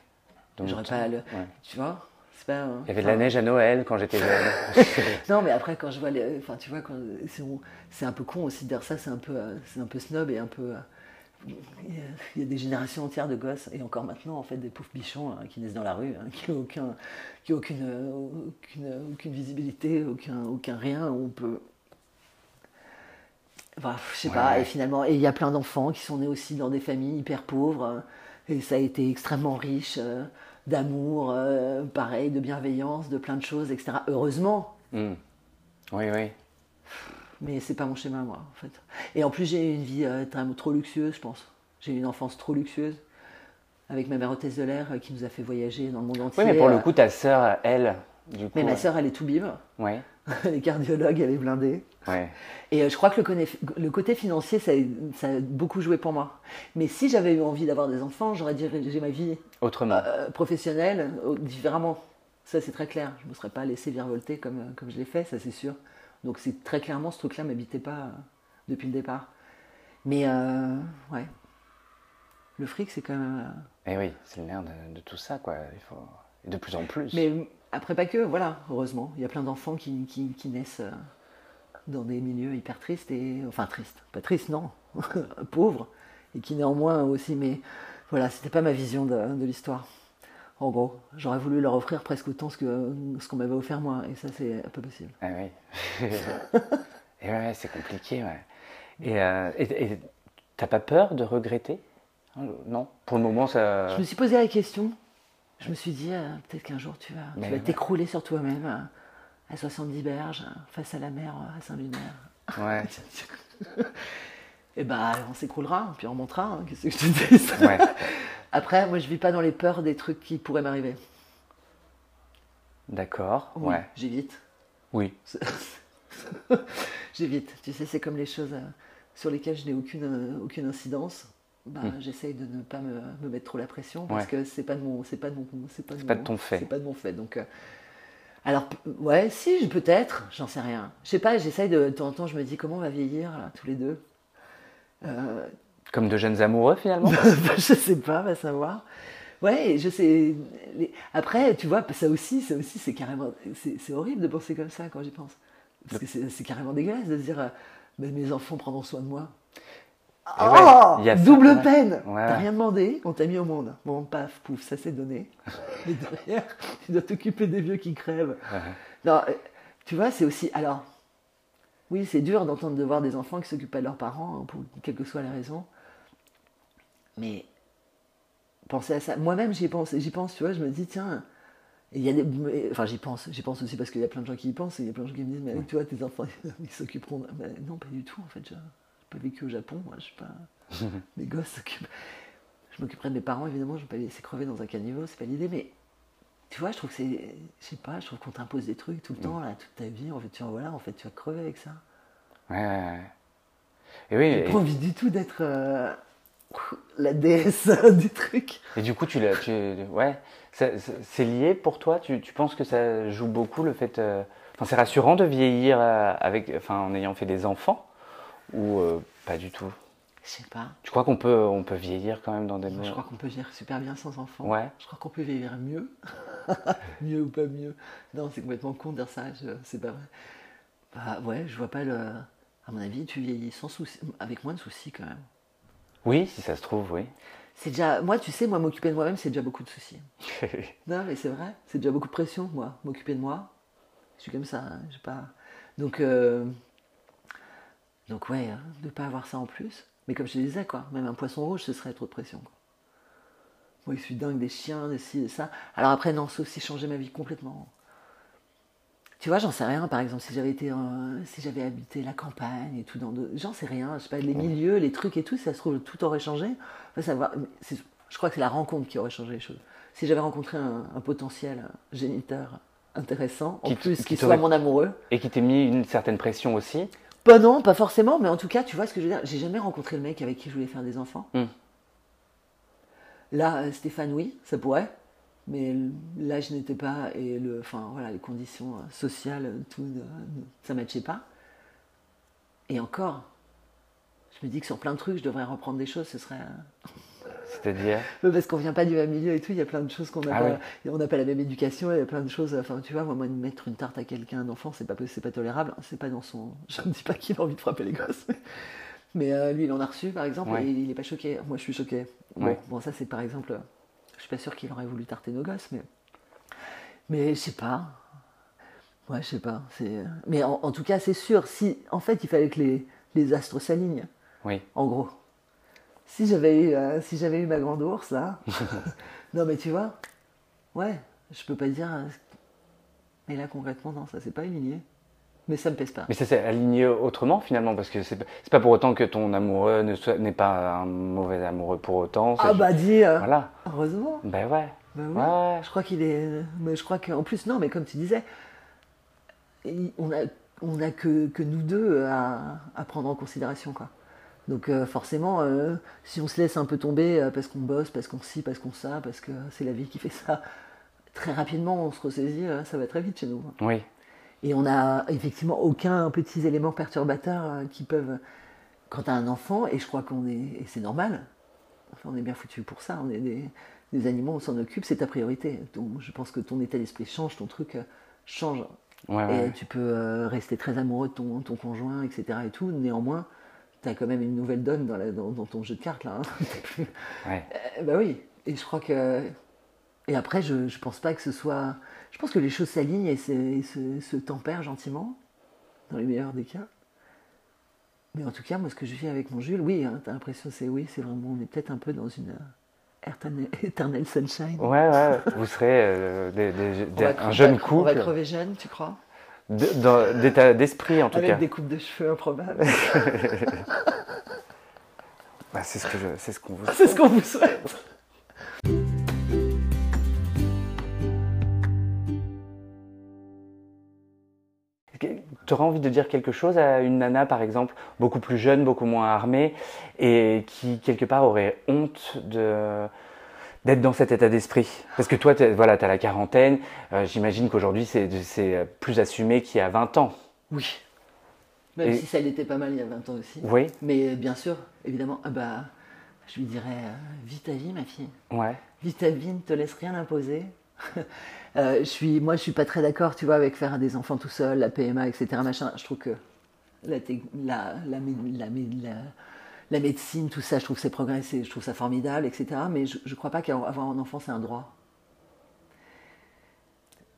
S2: J'aurais pas à le,
S1: ouais.
S2: tu vois. Pas.
S1: Il y avait de la neige à Noël quand j'étais jeune.
S2: Non, mais après, quand je vois les. Enfin, tu vois, quand- c'est un peu con aussi de dire ça, c'est un, peu, euh, c'est un peu snob et un peu. euh, Il y, a, des générations entières de gosses, et encore maintenant, en fait, des pauvres bichons hein, qui naissent dans la rue, hein, qui n'ont aucun, qui ont aucune, euh, aucune, aucune visibilité, aucun, aucun rien. On peut. Enfin, je sais
S1: Ouais,
S2: pas, et finalement, et il y a plein d'enfants qui sont nés aussi dans des familles hyper pauvres, et ça a été extrêmement riche euh, d'amour, euh, pareil, de bienveillance, de plein de choses, etc. Heureusement,
S1: Hmm. Oui, oui.
S2: mais c'est pas mon schéma, moi, en fait. Et en plus, j'ai eu une vie euh, trop luxueuse, je pense. J'ai eu une enfance trop luxueuse, avec ma mère hôtesse de l'air euh, qui nous a fait voyager dans le monde entier.
S1: Oui, mais pour le
S2: euh,
S1: coup, ta sœur, elle, du coup.
S2: Mais ma sœur, elle est tout bime.
S1: Ouais,
S2: elle est cardiologue, elle est blindée.
S1: ouais.
S2: Et je crois que le, côté financier, ça a, ça a beaucoup joué pour moi. Mais si j'avais eu envie d'avoir des enfants, j'aurais dirigé ma vie
S1: Autrement.
S2: euh, professionnelle différemment. Ça, c'est très clair. Je ne me serais pas laissé virevolter comme, euh, comme je l'ai fait, ça c'est sûr. Donc c'est très clairement, ce truc-là ne m'habitait pas euh, depuis le départ. Mais euh, ouais. Le fric, c'est quand même...
S1: Et oui, c'est le nerf de, de tout ça, quoi. Il faut... Et de plus en plus.
S2: Mais après, pas que, voilà, heureusement. Il y a plein d'enfants qui, qui- qui naissent euh, dans des milieux hyper tristes, et enfin tristes, pas tristes, non, pauvres, et qui néanmoins aussi, mais voilà, c'était pas ma vision de, de l'histoire. En gros, j'aurais voulu leur offrir presque autant ce que ce qu'on m'avait offert moi, et ça, c'est pas possible.
S1: Ah oui. et ouais, c'est compliqué, ouais. Et euh, t'as pas peur de regretter? Non? Pour le moment, ça.
S2: Je me suis posé la question, je me suis dit, euh, peut-être qu'un jour tu vas
S1: ouais.
S2: t'écrouler sur toi-même euh, à 70 berges, euh, face à la mer à Saint-Lunaire.
S1: Ouais.
S2: Et bah, on s'écroulera, puis on remontera, hein, qu'est-ce que je te dis
S1: Ouais.
S2: Après, moi, je vis pas dans les peurs des trucs qui pourraient m'arriver.
S1: D'accord.
S2: Oui,
S1: Ouais.
S2: J'évite.
S1: Oui.
S2: J'évite. Tu sais, c'est comme les choses euh, sur lesquelles je n'ai aucune, aucune incidence. Bah, J'essaye de ne pas me, me mettre trop la pression parce
S1: Hmm. Ouais.
S2: que c'est pas de mon, c'est pas de mon, c'est pas de,
S1: pas
S2: mon-
S1: de ton fait.
S2: C'est pas de mon fait. Donc, euh, alors, ouais, si, peut-être, j'en sais rien. Je sais pas, j'essaye de, de temps en temps, je me dis comment on va vieillir là, tous les deux. Euh,
S1: Comme de jeunes amoureux, finalement
S2: je sais pas, va savoir. Ouais, je sais. les- Après, tu vois, ça aussi, ça aussi, c'est carrément, c'est horrible de penser comme ça quand j'y pense. Parce que c'est c'est carrément dégueulasse de se dire, euh, Ben, mes enfants prendront soin de moi.
S1: Ouais,
S2: Oh, double peine.
S1: Ouais.
S2: T'as rien demandé, on t'a mis au monde. Bon, paf, pouf, ça s'est donné. Mais derrière, tu dois t'occuper des vieux qui crèvent.
S1: Ouais.
S2: Non, euh, tu vois, c'est aussi. Alors, oui, c'est dur d'entendre de voir des enfants qui s'occupent pas de leurs parents, hein, pour quelle que soit la raison. Mais pensez à ça. Moi-même, j'y pense, j'y pense, tu vois, je me dis, tiens, il y a des, mais- enfin, j'y pense. J'y pense aussi parce qu'il y a plein de gens qui y pensent. Et il y a plein de gens qui me disent, mais tu vois, tes enfants, ils s'occuperont. Mais non, pas du tout. En fait, je pas vécu au Japon. Moi, je suis pas. Mes gosses s'occupent. Je m'occuperai de mes parents, évidemment. Je ne vais pas les laisser crever dans un caniveau. C'est pas l'idée. Mais tu vois, je trouve que c'est. Je sais pas. Je trouve qu'on t'impose des trucs tout le temps, là, toute ta vie. En fait, tu vois, voilà. En fait, tu vas crever avec ça.
S1: Ouais, ouais, ouais. Et oui,
S2: J'ai
S1: et,
S2: pas envie du tout d'être euh, la déesse du truc.
S1: et du coup, tu l'as. Tu, ouais, c'est lié pour toi tu, tu penses que ça joue beaucoup le fait. euh, Enfin, c'est rassurant de vieillir euh, avec, enfin, en ayant fait des enfants? Ou euh, pas du tout
S2: Je sais pas.
S1: Tu crois qu'on peut, on peut vieillir quand même dans des.
S2: Je crois qu'on peut vivre super bien sans enfant.
S1: Ouais.
S2: Je crois qu'on peut vivre mieux. mieux ou pas mieux. Non, c'est complètement con de dire ça. je- C'est pas vrai. Bah ouais, je vois pas le. À mon avis, tu vieillis sans souci, avec moins de soucis quand même.
S1: Oui, si ça se trouve, oui.
S2: C'est déjà. Moi, tu sais, moi, m'occuper de moi-même, c'est déjà beaucoup de soucis. Non, mais c'est vrai. C'est déjà beaucoup de pression, moi. M'occuper de moi. Je suis comme ça. hein, j'ai pas. Donc. euh, Donc, ouais, hein, de pas avoir ça en plus. Mais comme je te disais, quoi, même un poisson rouge, ce serait trop de pression. Quoi. Moi, je suis dingue des chiens, de ci, de ça. Alors après, non, c'est aussi changer ma vie complètement. Tu vois, j'en sais rien, par exemple, si j'avais été, euh, si j'avais habité la campagne et tout dans de... J'en sais rien, je sais pas, les milieux, les trucs et tout, si ça se trouve, tout aurait changé. Enfin, savoir, je crois que c'est la rencontre qui aurait changé les choses. Si j'avais rencontré un, un potentiel géniteur intéressant, en
S1: Qui
S2: plus,
S1: qui
S2: qui soit mon amoureux,
S1: Et qui t'ait mis une certaine pression aussi.
S2: Pas non, pas forcément, mais en tout cas, tu vois ce que je veux dire. J'ai jamais rencontré le mec avec qui je voulais faire des enfants.
S1: Hmm.
S2: Là, euh, Stéphane, oui, ça pourrait, mais là, je n'étais pas et le, enfin voilà, les conditions euh, sociales, euh, tout, ça matchait pas. Et encore, je me dis que sur plein de trucs, je devrais reprendre des choses. Ce serait
S1: C'est-à-dire.
S2: Parce qu'on vient pas du même milieu et tout, il y a plein de choses qu'on n'a
S1: Ah
S2: pas. On n'a pas la même éducation, il y a plein de choses. Enfin, tu vois, moi, moi, de mettre une tarte à quelqu'un, un enfant, c'est pas, c'est pas tolérable. C'est pas dans son. Je ne dis pas qu'il a envie de frapper les gosses. Mais, euh, lui, il en a reçu, par exemple,
S1: Ouais.
S2: et il, il est pas choqué. Moi, je suis choqué. Bon,
S1: Ouais.
S2: bon, ça, c'est par exemple. Je suis pas sûr qu'il aurait voulu tarter nos gosses, mais. Mais je sais pas. Ouais, je sais pas. C'est. Mais en, en tout cas, c'est sûr. Si, en fait, il fallait que les, les astres s'alignent
S1: Oui.
S2: en gros. Si j'avais eu, euh, si j'avais eu ma grande ours, là. non, mais tu vois, ouais, je peux pas dire. euh, mais là, concrètement, non, ça s'est pas aligné. Mais ça me pèse pas.
S1: Mais ça s'est aligné autrement finalement, parce que c'est pas- c'est pas pour autant que ton amoureux ne soit- n'est pas un mauvais amoureux pour autant. c'est
S2: Ah bah dis, euh,
S1: Voilà.
S2: heureusement.
S1: Ben ouais.
S2: Bah oui.
S1: Ouais.
S2: Je crois qu'il est. Mais je crois qu'en plus, non, mais comme tu disais, on a, on a que, que nous deux à, à prendre en considération, quoi. Donc euh, forcément, euh, si on se laisse un peu tomber euh, parce qu'on bosse, parce qu'on ci, parce qu'on ça, parce que c'est la vie qui fait ça, très rapidement on se ressaisit, ça va très vite chez nous.
S1: Oui.
S2: Et on n'a effectivement aucun petits éléments perturbateurs euh, qui peuvent. Quand tu as un enfant, et je crois qu'on est. Et c'est normal, enfin, on est bien foutu pour ça, on est des, des animaux, on s'en occupe, c'est ta priorité. Donc je pense que ton état d'esprit change, ton truc change.
S1: Ouais,
S2: Et
S1: ouais.
S2: tu peux rester très amoureux de ton, ton conjoint, etc. Et tout. Néanmoins, tu as quand même une nouvelle donne dans, la- dans- dans ton jeu de cartes, là. hein.
S1: Ouais.
S2: euh, bah oui, et je crois que. Et après, je, je pense pas que ce soit. Je pense que les choses s'alignent et, se, et se- se tempèrent gentiment, dans les meilleurs des cas. Mais en tout cas, moi, ce que je vis avec mon Jules, oui, hein, t'as l'impression, c'est oui, c'est vraiment. On est peut-être un peu dans une. euh, Eternal, sunshine.
S1: Ouais, ouais. Vous serez euh, des- des-
S2: On
S1: des-
S2: va
S1: un jeune
S2: cre- On va
S1: couple,
S2: crever jeune, tu crois?
S1: D'état d'esprit en tout
S2: Avec
S1: cas.
S2: des coupes de cheveux improbables.
S1: Bah, c'est ce que c'est ce qu'on veut.
S2: c'est ce qu'on vous souhaite.
S1: Tu aurais envie de dire quelque chose à une nana, par exemple, beaucoup plus jeune, beaucoup moins armée, et qui, quelque part, aurait honte de d'être dans cet état d'esprit Parce que toi, tu voilà, as la quarantaine, euh, j'imagine qu'aujourd'hui, c'est c'est plus assumé qu'il y a 20 ans.
S2: Oui. Même
S1: Et-
S2: si ça l'était pas mal il y a 20 ans aussi.
S1: Oui
S2: Mais bien sûr, évidemment, ah bah, je lui dirais, euh, vis ta vie, ma fille.
S1: Ouais.
S2: Vis ta vie, ne te laisse rien imposer. Euh, je suis, moi, je suis pas très d'accord, tu vois, avec faire des enfants tout seul, la PMA, etc. Machin. Je trouve que la, la, la, la, la- médecine, tout ça, je trouve que c'est progressé, je trouve ça formidable, etc. Mais je, je crois pas qu'avoir un enfant, c'est un droit.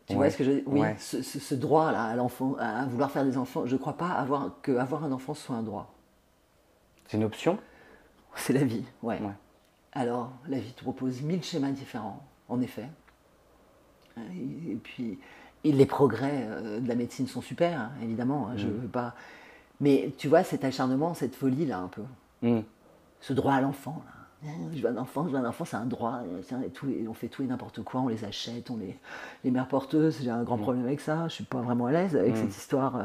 S2: Tu
S1: Ouais.
S2: vois ce que je Oui,
S1: Ouais.
S2: ce, ce- ce droit-là à l'enfant, à vouloir faire des enfants, je crois pas avoir, que avoir un enfant soit un droit.
S1: C'est une option?
S2: C'est la vie, ouais.
S1: Ouais.
S2: Alors, la vie te propose mille schémas différents, en effet. Et, puis, et les progrès euh, de la médecine sont super, hein, évidemment. hein, Je
S1: Mm.
S2: veux pas. Mais tu vois, cet acharnement, cette folie là, un peu,
S1: Mm.
S2: ce droit à l'enfant. là. Je veux un enfant, je veux un enfant, c'est un droit. tiens, et tout, et on fait tout et n'importe quoi, on les achète, on les, les mères porteuses. J'ai un grand problème avec ça. Je suis pas vraiment à l'aise avec
S1: Mm.
S2: cette histoire. euh,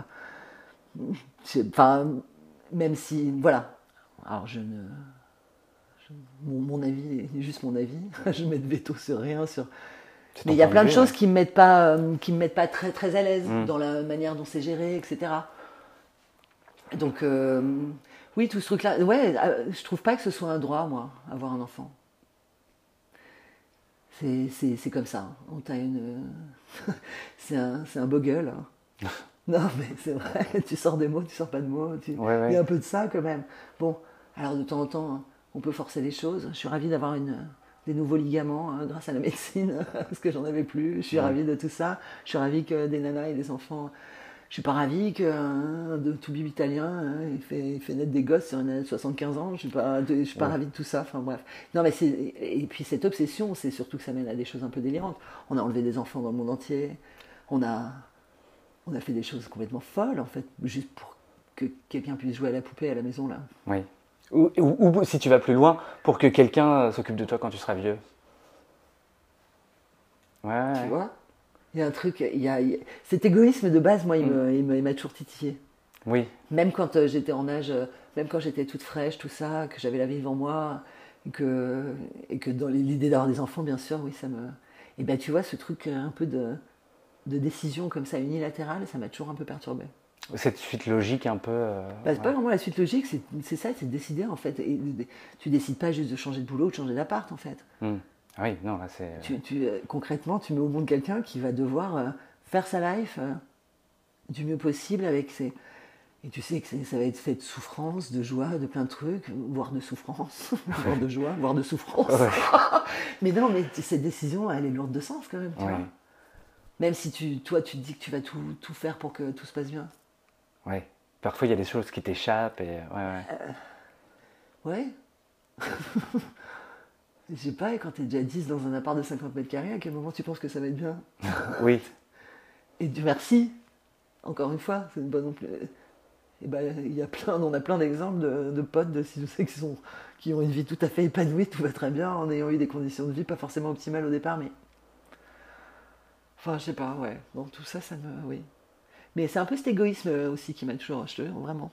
S2: Enfin, même si, voilà. Alors je ne, je- mon, mon avis est juste mon avis. je mets de veto sur rien, sur. Mais il y a plein de choses
S1: ouais.
S2: qui me mettent pas, euh, qui me mettent pas très très à l'aise dans la manière dont c'est géré, etc. Donc euh, oui, tout ce truc-là, ouais, euh, je trouve pas que ce soit un droit, moi, avoir un enfant. C'est, c'est, c'est comme ça. On t'a une, c'est un, c'est un beau gueule. hein. non, mais c'est vrai. Tu sors des mots, tu sors pas de mots. tu-
S1: Ouais, ouais.
S2: Il y a un peu de ça quand même. Bon, alors de temps en temps, hein, on peut forcer les choses. Je suis ravie d'avoir une, des nouveaux ligaments hein, grâce à la médecine, parce que j'en avais plus. Je suis
S1: Ouais.
S2: ravie de tout ça. Je suis ravie que des nanas et des enfants. Je suis pas ravie qu'un de tout bib italien hein, il, fait, il fait naître des gosses sur une nana de 75 ans. Je suis pas, je suis pas
S1: Ouais.
S2: ravie de tout ça. Enfin bref. Non mais c'est et puis cette obsession, c'est surtout que ça mène à des choses un peu délirantes. On a enlevé des enfants dans le monde entier. On a on a fait des choses complètement folles en fait, juste pour que quelqu'un puisse jouer à la poupée à la maison là.
S1: Oui. Ou, ou- ou si tu vas plus loin, pour que quelqu'un euh, s'occupe de toi quand tu seras vieux. Ouais,
S2: Tu vois? Il y a un truc, il y a, il y a- cet égoïsme de base, moi, il
S1: Mm.
S2: me- il m'a toujours titillé.
S1: Oui,
S2: Même quand euh, j'étais en âge, euh, même quand j'étais toute fraîche, tout ça, que j'avais la vie devant moi, et que, et que dans l'idée d'avoir des enfants, bien sûr, oui, ça me. Et ben, tu vois, ce truc euh, un peu de, de décision comme ça unilatérale, ça m'a toujours un peu perturbé.
S1: cette suite logique un peu. euh,
S2: Bah, c'est pas vraiment la suite logique, c'est ça, c'est de décider en fait. Et, tu décides pas juste de changer de boulot ou de changer d'appart en fait.
S1: Hmm. Ah Oui, non, là c'est.
S2: Tu, tu, euh, concrètement, tu mets au monde quelqu'un qui va devoir euh, faire sa life euh, du mieux possible avec ses. Et tu sais que ça va être fait de souffrance, de joie, de plein de trucs, voire de souffrance, voire de joie, voire de souffrance.
S1: Ouais.
S2: mais non, mais cette décision, elle est lourde de sens quand même, tu
S1: Ouais.
S2: vois. Même si tu, toi, tu te dis que tu vas tout, tout faire pour que tout se passe bien.
S1: Ouais. Parfois il y a des choses qui t'échappent et. Ouais, ouais.
S2: Ouais. Je sais pas, et quand t'es déjà 10 dans un appart de 50 mètres carrés, à quel moment tu penses que ça va être bien
S1: Oui.
S2: Et Dieu merci, encore une fois, c'est une bonne. Et ben, il y a plein, on a plein d'exemples de, de potes de ci ou ça qui, sont, qui ont une vie tout à fait épanouie, tout va très bien, en ayant eu des conditions de vie pas forcément optimales au départ, mais. Enfin, je sais pas, ouais. Bon, tout ça, ça me. Oui. Mais c'est un peu cet égoïsme aussi qui m'a toujours. Je te vraiment.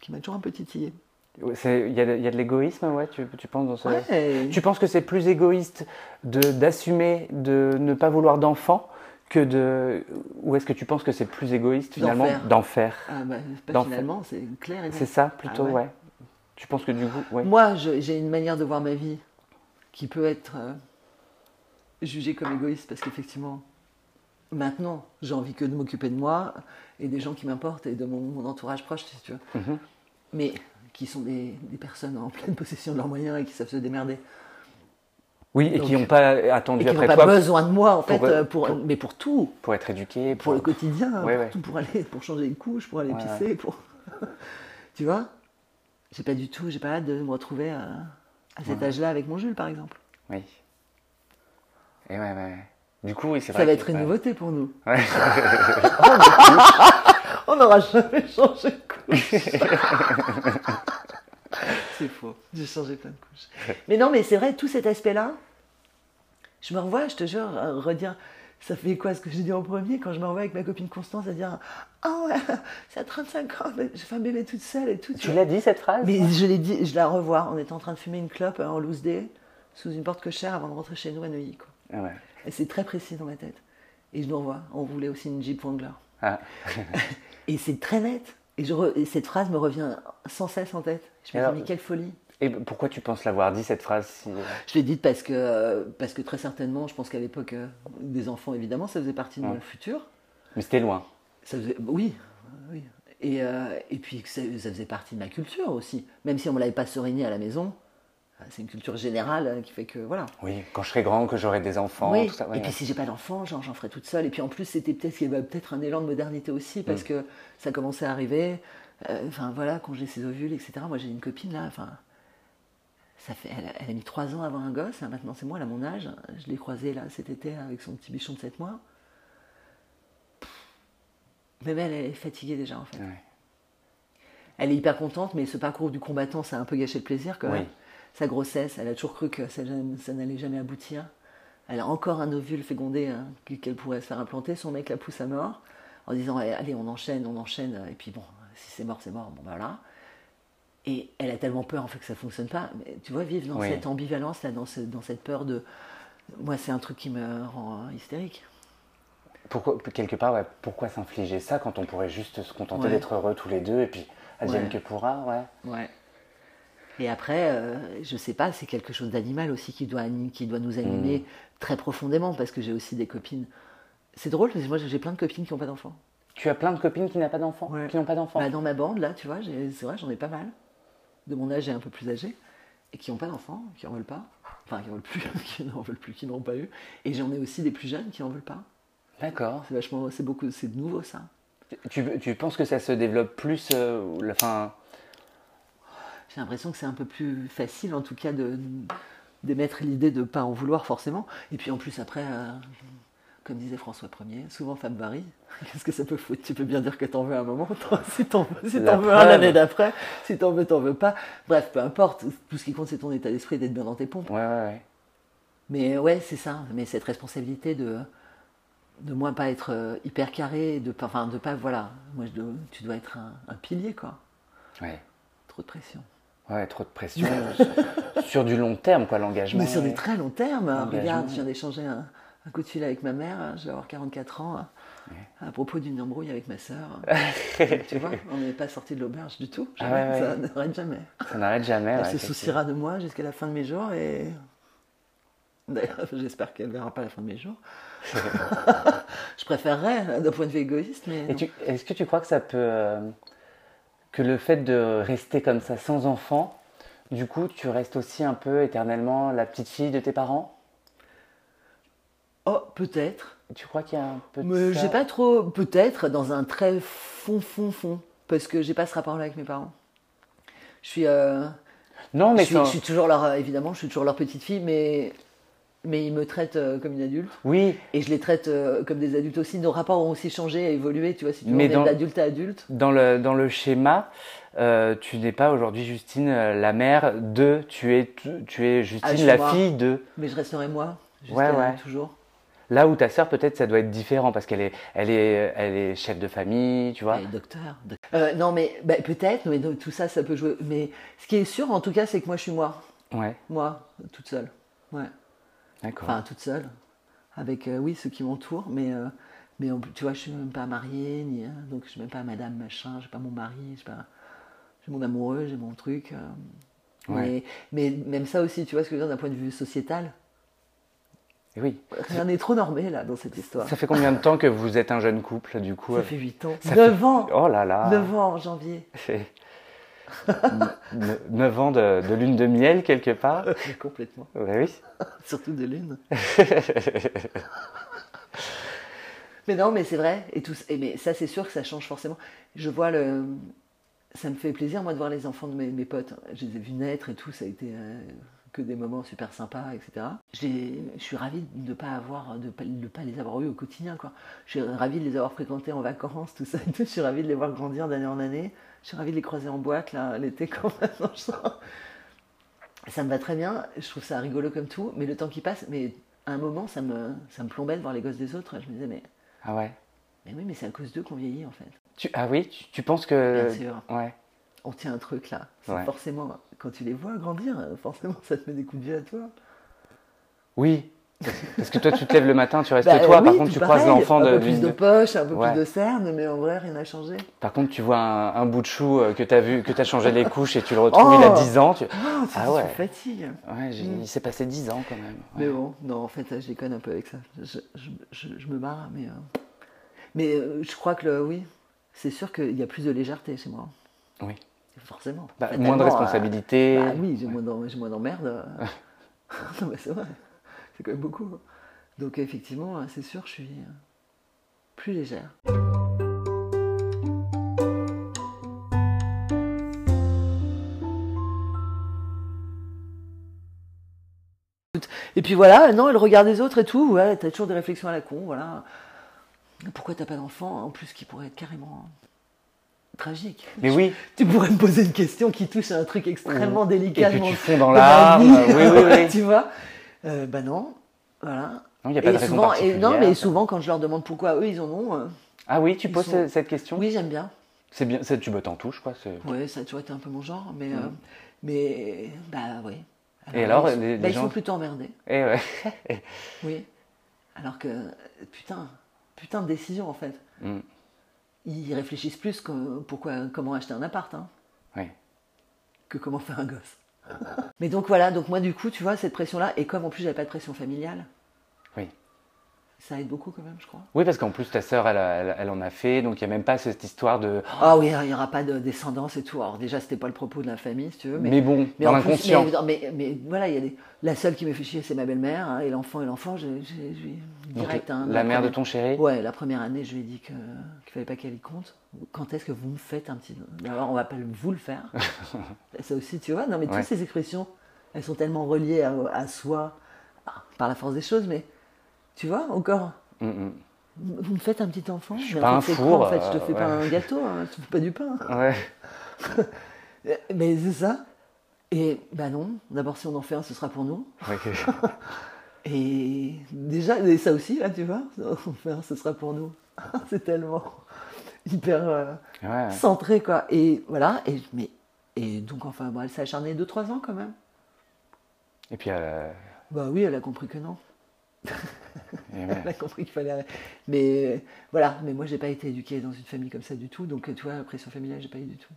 S2: Qui m'a toujours un peu titillé.
S1: Il y, a de- il y a de l'égoïsme, ouais, tu, tu penses dans ce.
S2: Ouais.
S1: Tu penses que c'est plus égoïste d'assumer de ne pas vouloir d'enfant que de. Ou est-ce que tu penses que c'est plus égoïste finalement
S2: faire.
S1: d'en faire?
S2: Ah bah, pas
S1: D'en
S2: finalement, c'est clair et.
S1: C'est ça plutôt,
S2: Ah ouais.
S1: ouais. Tu penses que du coup. Ouais.
S2: Moi, j'ai une manière de voir ma vie qui peut être euh, jugée comme égoïste parce qu'effectivement, maintenant, j'ai envie que de m'occuper de moi et des gens qui m'importent et de mon, mon entourage proche, si tu veux.
S1: Mhm.
S2: Mais qui sont des, des personnes en pleine possession de leurs moyens et qui savent se démerder.
S1: Oui, et
S2: Donc-
S1: qui n'ont pas
S2: Et
S1: attendu
S2: qui n'ont
S1: après
S2: pas besoin de moi, en
S1: pour,
S2: fait,
S1: euh,
S2: pour,
S1: pour-
S2: mais pour tout.
S1: pour être éduqué.
S2: Pour le quotidien,
S1: Ouais,
S2: pour,
S1: ouais.
S2: tout, pour aller, pour changer une couche, pour aller
S1: Ouais,
S2: pisser, pour. tu vois? J'ai pas du tout, j'ai pas hâte de me retrouver à, à cet âge-là avec mon Jules, par exemple.
S1: Oui. Et ouais, ouais. Du coup, oui, c'est
S2: Ça
S1: vrai.
S2: va
S1: que-
S2: être une nouveauté pour nous.
S1: Ouais.
S2: On n'aura jamais changé. C'est faux. J'ai changé plein de couches. Mais non, mais c'est vrai, tout cet aspect-là, je me revois, je te jure, à redire. Ça fait quoi ce que j'ai dit en premier quand je me revois avec ma copine Constance à dire Ah ouais, c'est à 35 ans, j'ai fait un bébé toute seule et tout. tu
S1: l'as dit cette phrase?
S2: Mais je l'ai dit, je la revois. On était en train de fumer une clope en loose day sous une porte cochère avant de rentrer chez nous à Neuilly. Quoi.
S1: Ah ouais.
S2: Et c'est très précis dans ma tête. Et je nous revois. On roulait aussi une Jeep Wrangler.
S1: Ah.
S2: Et c'est très net. Et, je re- et cette phrase me revient sans cesse en tête. Je me
S1: Alors-
S2: dis, mais quelle folie.
S1: Et pourquoi tu penses l'avoir dit cette phrase si...
S2: Je l'ai dite parce que, parce que très certainement, je pense qu'à l'époque, euh, des enfants, évidemment, ça faisait partie de
S1: Ouais.
S2: mon futur.
S1: Mais c'était loin.
S2: Ça faisait, oui, oui. Et, euh, et puis ça, ça faisait partie de ma culture aussi. Même si on ne me l'avait pas serigné à la maison, euh, c'est une culture générale euh, qui fait que, voilà.
S1: Oui, quand je serai grand, que j'aurai des enfants,
S2: Oui,
S1: tout ça. ouais,
S2: et puis
S1: ouais.
S2: si j'ai pas d'enfant, genre j'en ferai toute seule. Et puis en plus, c'était peut-être qu'il y avait peut-être un élan de modernité aussi, parce
S1: Mm.
S2: que ça commençait à arriver. Euh, Enfin voilà, quand j'ai ces ovules, etc. Moi j'ai une copine là, enfin, ça fait, elle, a- elle a mis trois ans à avoir un gosse, hein, maintenant c'est moi, elle a mon âge. Je l'ai croisée là cet été avec son petit bichon de 7 mois. Même elle, elle est fatiguée déjà en fait.
S1: Ouais.
S2: Elle est hyper contente, mais ce parcours du combattant, ça a un peu gâché le plaisir quand
S1: Oui.
S2: Sa grossesse, elle a toujours cru que ça, ça n'allait jamais aboutir. Elle a encore un ovule fécondé hein, qu'elle pourrait se faire implanter. Son mec la pousse à mort en disant Eh, Allez, on enchaîne, on enchaîne. Et puis bon, si c'est mort, c'est mort. Bon, ben voilà. Et elle a tellement peur en fait que ça fonctionne pas. Mais tu vois, vivre dans
S1: Oui.
S2: cette ambivalence, là, dans, ce- dans cette peur de. Moi, c'est un truc qui me rend euh, hystérique.
S1: Pourquoi, quelque part, ouais, pourquoi s'infliger ça quand on pourrait juste se contenter
S2: Ouais.
S1: d'être heureux tous les deux et puis advienne
S2: Ouais.
S1: que pourra, ouais.
S2: Ouais. Et après, euh, je sais pas, c'est quelque chose d'animal aussi qui doit, ani- qui doit nous animer
S1: Mm.
S2: très profondément parce que j'ai aussi des copines. C'est drôle parce que moi j'ai plein de copines qui n'ont pas d'enfants.
S1: Tu as plein de copines qui n'ont pas d'enfants
S2: Ouais.
S1: Qui n'ont pas d'enfants
S2: Bah, dans ma bande, là, tu vois, c'est vrai, j'en ai pas mal. De mon âge et un peu plus âgé. Et qui n'ont pas d'enfants, qui en veulent pas. Enfin, qui en veulent plus, qui n'en veulent plus, qui n'en ont pas eu. Et j'en ai aussi des plus jeunes qui en veulent pas.
S1: D'accord.
S2: C'est vachement, c'est beaucoup, c'est de nouveau ça.
S1: Tu, tu penses que ça se développe plus, euh, la fin,
S2: J'ai l'impression que c'est un peu plus facile, en tout cas, de d'émettre l'idée de ne pas en vouloir forcément. Et puis en plus, après, euh, comme disait François Ier, souvent femme varie. Qu'est-ce que ça peut foutre? Tu peux bien dire que t'en veux un moment, si t'en veux, si veux un l'année d'après, si t'en veux, t'en veux pas. Bref, peu importe. Tout ce qui compte, c'est ton état d'esprit d'être bien dans tes pompes.
S1: Ouais, ouais, ouais.
S2: Mais ouais, c'est ça. Mais cette responsabilité de de moi pas être euh, hyper carré, de pas, enfin de pas, voilà. Moi, je dois- tu dois être un, un pilier, quoi.
S1: Ouais,
S2: Trop de pression.
S1: Ouais trop de pression sur- sur du long terme, quoi, l'engagement.
S2: Mais sur des
S1: ouais.
S2: très long termes.
S1: Engagement.
S2: Regarde, je viens d'échanger un, un coup de fil avec ma mère, hein, je vais avoir 44 ans, à propos d'une embrouille avec ma sœur. tu vois, on n'est pas sorti de l'auberge du tout.
S1: Ah
S2: jamais,
S1: ouais,
S2: Ça n'arrête jamais.
S1: Ça n'arrête jamais.
S2: Elle se souciera de moi jusqu'à la fin de mes jours et. D'ailleurs, j'espère qu'elle verra pas la fin de mes jours. je préférerais, euh, d'un point de vue égoïste, mais.
S1: Et
S2: non.
S1: tu- est-ce que tu crois que ça peut. Que le fait de rester comme ça sans enfant, du coup, tu restes aussi un peu éternellement la petite fille de tes parents?
S2: Oh, peut-être.
S1: Tu crois qu'il y a un peu de
S2: Mais
S1: ça?
S2: j'ai pas trop. Peut-être dans un très fond, fond, fond. Parce que j'ai pas ce rapport-là avec mes parents. Je suis. euh,
S1: Non, mais
S2: je, suis,
S1: ça-
S2: je suis toujours leur, évidemment, je suis toujours leur petite fille, mais, mais ils me traitent euh, comme une adulte.
S1: Oui,
S2: Et je les traite euh, comme des adultes aussi. Nos rapports ont aussi changé, évolué, tu vois, si tu
S1: Mais
S2: est
S1: dans-
S2: d'adulte à adulte.
S1: dans le, dans le schéma, euh, tu n'es pas aujourd'hui Justine la mère de, tu es, tu, tu es Justine
S2: Ah,
S1: la
S2: moi.
S1: fille de.
S2: Mais je resterai moi,
S1: Ouais, ouais.
S2: toujours.
S1: Là où ta sœur, peut-être, ça doit être différent parce qu'elle est, elle est, elle est chef de famille, tu vois.
S2: Et docteur. doc- Euh, non, mais bah, peut-être, mais tout ça, ça peut jouer. Mais ce qui est sûr, en tout cas, c'est que moi, je suis moi.
S1: Ouais,
S2: Moi, toute seule. Ouais. Enfin, toute seule. Avec, euh, oui, ceux qui m'entourent, mais, euh, mais tu vois, je suis même pas mariée, ni, euh, donc je suis même pas madame machin, j'ai pas mon mari, j'ai pas. J'ai mon amoureux, j'ai mon truc. euh,
S1: Ouais.
S2: mais, mais même ça aussi, tu vois ce que je veux dire d'un point de vue sociétal,
S1: Et oui.
S2: rien n'est trop normé là dans cette histoire.
S1: Ça fait combien de temps que vous êtes un jeune couple, du coup?
S2: Ça fait 8 ans.
S1: ça
S2: 9
S1: fait-
S2: ans
S1: Oh là là
S2: 9 ans en janvier.
S1: C'est 9 ans de, de lune de miel, quelque part.
S2: Complètement.
S1: Ouais, oui.
S2: Surtout de lune. mais non, mais c'est vrai. Et, tout, et mais ça, c'est sûr que ça change forcément. Je vois le. Ça me fait plaisir, moi, de voir les enfants de mes, mes potes. Je les ai vus naître et tout. Ça a été euh, que des moments super sympas, etc. Je suis ravie de ne pas avoir, de pas, de pas les avoir eus au quotidien, quoi. Je suis ravie de les avoir fréquentés en vacances, tout ça. Je suis ravie de les voir grandir d'année en année. Je suis ravie de les croiser en boîte, là, l'été, quand maintenant je sors. Ça me va très bien, je trouve ça rigolo comme tout, mais le temps qui passe, mais à un moment, ça me, ça me plombait de voir les gosses des autres. Je me disais, mais,
S1: Ah ouais.
S2: mais oui, mais c'est à cause d'eux qu'on vieillit en fait.
S1: Tu, ah oui, tu, tu penses que.
S2: Bien sûr.
S1: Ouais.
S2: On tient un truc là.
S1: Ouais.
S2: forcément, quand tu les vois grandir, forcément, ça te met des coups de vieux à toi.
S1: Oui. Parce que toi, tu te lèves le matin, tu restes
S2: Bah,
S1: toi. par contre, tu croises l'enfant
S2: Un
S1: de.
S2: peu plus de poche, un peu
S1: Ouais.
S2: plus de cernes, mais en vrai, rien n'a changé.
S1: Par contre, tu vois un, un bout de chou euh, que tu as vu, que tu as changé les couches et tu le retrouves, il a
S2: Oh
S1: 10 ans. Tu...
S2: Oh,
S1: Ah
S2: ah
S1: ouais.
S2: fatigue.
S1: Ouais,
S2: Mm.
S1: il s'est passé 10 ans quand même.
S2: Mais
S1: Ouais.
S2: bon, non, en fait, je déconne un peu avec ça. Je, je- je- je me marre, mais. euh, Mais euh, je crois que le, oui, c'est sûr qu'il y a plus de légèreté chez moi.
S1: Oui.
S2: Forcément.
S1: Bah, moins de
S2: euh,
S1: responsabilités.
S2: Bah oui, j'ai j'ai moins d'emmerde. euh. non, mais c'est vrai. C'est quand même beaucoup. Donc, effectivement, c'est sûr, je suis euh, plus légère. Et puis voilà, non, elle regarde les autres et tout. Ouais, t'as toujours des réflexions à la con, voilà. Pourquoi t'as pas d'enfant En plus, qui pourrait être carrément tragique.
S1: Mais oui.
S2: Tu pourrais me poser une question qui touche à un truc extrêmement délicat.
S1: Et que tu fonds dans
S2: vie.
S1: Oui, oui, oui.
S2: tu vois? Euh, Bah non, voilà.
S1: Non, il n'y a pas de
S2: Et
S1: raison
S2: souvent, et
S1: particulière.
S2: non, mais souvent quand je leur demande pourquoi eux ils en ont, euh,
S1: Ah oui, tu
S2: Ils
S1: poses
S2: sont-
S1: cette question
S2: oui j'aime bien.
S1: C'est bien, ça, tu bottes en touche, quoi. c'est-
S2: Ouais, ça a toujours été un peu mon genre, mais,
S1: Mm.
S2: euh, mais bah oui.
S1: Et alors,
S2: ils,
S1: les-
S2: bah,
S1: les
S2: ils sont plutôt emmerdés,
S1: Eh ouais.
S2: oui. Alors que putain, putain de décision en fait.
S1: Mm.
S2: Ils réfléchissent plus que pourquoi, comment acheter un appart, hein,
S1: Ouais.
S2: que comment faire un gosse. Mais donc voilà, donc moi du coup, tu vois cette pression là, et comme en plus j'avais pas de pression familiale. Ça aide beaucoup quand même, je crois.
S1: Oui, parce qu'en plus, ta sœur, elle, elle- elle en a fait, donc il n'y a même pas cette histoire de.
S2: Ah oui, il n'y aura pas de descendance et tout. Alors déjà, c'était pas le propos de la famille, si tu veux.
S1: Mais, bon,
S2: mais
S1: dans
S2: en plus-
S1: l'inconscient.
S2: mais, mais, mais voilà, il y a des... la seule qui me fait chier, c'est ma belle-mère. hein, et l'enfant et l'enfant, je, direct. hein,
S1: la mère de ton chéri
S2: Ouais, la première année, je lui ai dit qu'il fallait pas qu'elle y compte. Quand est-ce que vous me faites un petit. Alors, on va pas vous le faire. Ça aussi, tu vois. Non, mais
S1: Ouais.
S2: toutes ces expressions, elles sont tellement reliées à, à soi, par la force des choses, mais tu vois, encore.
S1: Mm, mm.
S2: Vous me faites un petit enfant
S1: Je suis pas
S2: en
S1: un four,
S2: quoi, En fait, je te
S1: euh,
S2: fais pas
S1: ouais.
S2: un gâteau, hein, je te fais pas du pain.
S1: Ouais.
S2: Euh, Mais c'est ça. Et bah non, d'abord si on en fait un, ce sera pour nous.
S1: Ouais.
S2: Et déjà, et ça aussi, là, tu vois, on fait un, ce sera pour nous. c'est tellement hyper euh,
S1: Ouais.
S2: centré, quoi. Et voilà, et, mais, et donc, enfin, bon, elle s'est acharnée 2-3 ans quand même.
S1: Et puis, euh,
S2: Bah oui, elle a compris que non.
S1: Ouais.
S2: Elle a compris qu'il fallait. Mais euh, voilà, mais moi, j'ai pas été éduquée dans une famille comme ça du tout. Donc, tu vois, la pression familiale, j'ai pas eu du tout.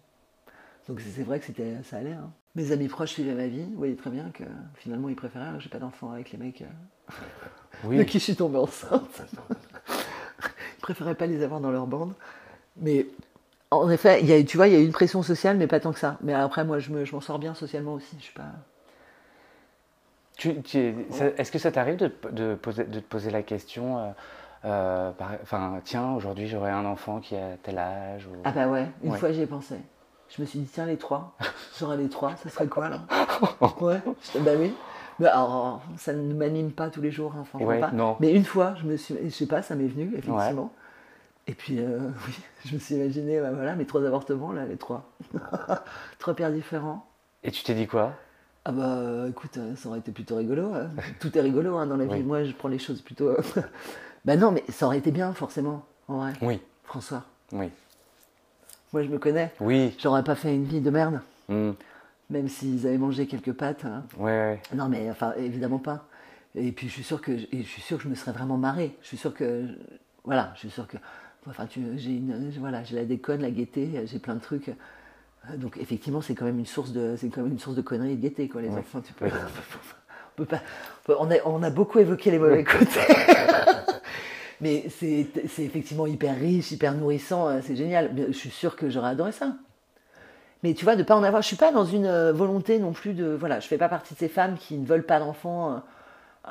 S2: Donc, c'est vrai que c'était, ça allait. hein. Mes amis proches suivaient ma vie. Vous voyez très bien que finalement, ils préféraient. que J'ai pas d'enfant avec les mecs euh, de
S1: oui.
S2: qui je suis tombée enceinte. ils préféraient pas les avoir dans leur bande. Mais en effet, il y a, tu vois, il y a eu une pression sociale, mais pas tant que ça. Mais après, moi, je me- je m'en sors bien socialement aussi. Je suis pas.
S1: Tu- tu- ça- Est-ce que ça t'arrive de, de poser, de te poser la question euh, euh, par- Enfin, tiens, aujourd'hui j'aurai un enfant qui a tel âge ou...
S2: Ah bah ouais, une
S1: Ouais.
S2: fois j'y ai pensé. Je me suis dit, tiens, les trois, j'aurais les trois, ça serait quoi là? Ouais, je- bah oui. Mais alors, ça ne m'anime pas tous les jours, hein, franchement
S1: Ouais,
S2: pas.
S1: non.
S2: Mais une fois, je me suis, je sais pas, ça m'est venu, effectivement. Et puis, euh, oui, je me suis imaginé, bah voilà, mes trois avortements, là, les trois. trois pères différents.
S1: Et tu t'es dit quoi?
S2: Ah bah écoute, euh, ça aurait été plutôt rigolo. hein. Tout est rigolo hein, dans la vie.
S1: Oui.
S2: Moi, je prends les choses plutôt. bah non, mais ça aurait été bien, forcément, en vrai.
S1: Oui,
S2: François,
S1: oui,
S2: moi je me connais.
S1: oui.
S2: J'aurais pas fait une vie de merde.
S1: Mm.
S2: Même s'ils avaient mangé quelques pâtes. hein.
S1: Ouais, ouais.
S2: Non, mais enfin, évidemment pas. Et puis je suis sûr que je suis sûr que je me serais vraiment marré. Je suis sûr que voilà, je suis sûr que enfin tu j'ai une voilà, j'ai la déconne, la gaieté, j'ai plein de trucs. Donc effectivement, c'est quand même une source de c'est quand même une source de conneries et de gaieté quoi les enfants, tu peux on peut pas on, a, on a beaucoup évoqué les mauvais côtés. Mais c'est c'est effectivement hyper riche, hyper nourrissant, euh, c'est génial. Mais je suis sûr que j'aurais adoré ça. Mais tu vois, de pas en avoir, je suis pas dans une euh, volonté non plus de, voilà, je fais pas partie de ces femmes qui ne veulent pas d'enfants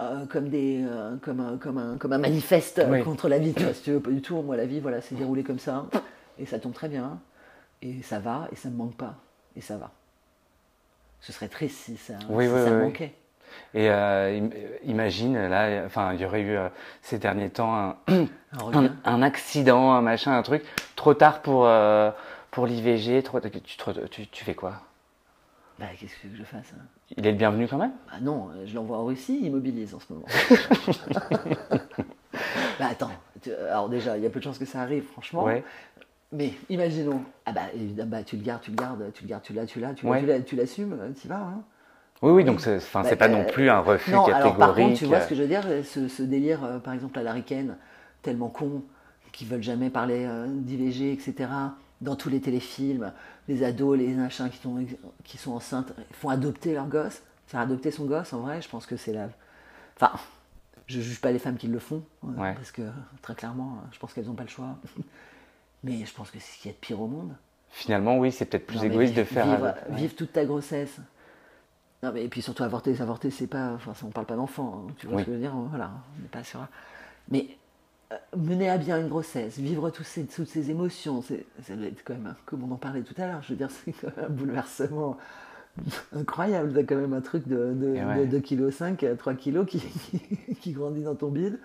S2: euh, comme des, euh, comme un, comme un, comme un manifeste
S1: Oui.
S2: contre la vie. Tu vois, si tu veux, pas du tout. Moi, la vie, voilà, c'est déroulé comme ça, et ça tombe très bien, et ça va, et ça me manque pas, et ça va. Ce serait triste si ça,
S1: Oui,
S2: si
S1: oui,
S2: ça
S1: oui,
S2: me
S1: oui.
S2: manquait.
S1: Et euh, im- imagine, là, enfin, il y aurait eu euh, ces derniers temps un, accident, un machin, un truc, trop tard pour, euh, pour l'IVG, trop, tu, tu, tu fais quoi?
S2: Bah, qu'est-ce que je fasse hein?
S1: Il est le bienvenu quand même?
S2: Ah non, euh, je l'envoie en Russie, il mobilise en ce moment. bah attends, alors déjà, il y a peu de chances que ça arrive, franchement.
S1: Ouais.
S2: Mais imaginons, ah bah bah, tu le gardes, tu le gardes, tu le gardes, tu l'as, tu l'as, tu
S1: Ouais.
S2: tu l'as- tu l'assumes, tu vas. Hein.
S1: Oui, oui, donc c'est
S2: Bah,
S1: pas
S2: euh,
S1: non plus un refus
S2: Non,
S1: catégorique.
S2: alors par contre, tu vois
S1: euh,
S2: ce que je veux dire, ce, ce délire, euh, par exemple, à l'aricaine, tellement con, qui veulent jamais parler euh, d'IVG, etc. Dans tous les téléfilms, les ados, les machins qui sont, qui sont enceintes, font adopter leur gosse. Faire adopter son gosse, en vrai, je pense que c'est la. Enfin, je juge pas les femmes qui le font, euh,
S1: Ouais.
S2: parce que très clairement, je pense qu'elles n'ont pas le choix. Mais je pense que c'est ce qu'il y a de pire au monde.
S1: Finalement, oui, c'est peut-être plus
S2: Non,
S1: égoïste de faire.
S2: vivre,
S1: ouais.
S2: vivre toute ta grossesse. Non, mais et puis surtout avorter, avorter, c'est pas. Enfin, on parle pas d'enfant, hein, tu vois
S1: Oui.
S2: ce que je veux dire Voilà, on n'est pas sur. Mais euh, mener à bien une grossesse, vivre tous ces, toutes ces émotions, c'est- ça doit être quand même, comme on en parlait tout à l'heure, je veux dire, c'est quand même un bouleversement incroyable. T'as quand même un truc de, de,
S1: ouais.
S2: de 2,5 kg à 3 kg qui, qui grandit dans ton bide,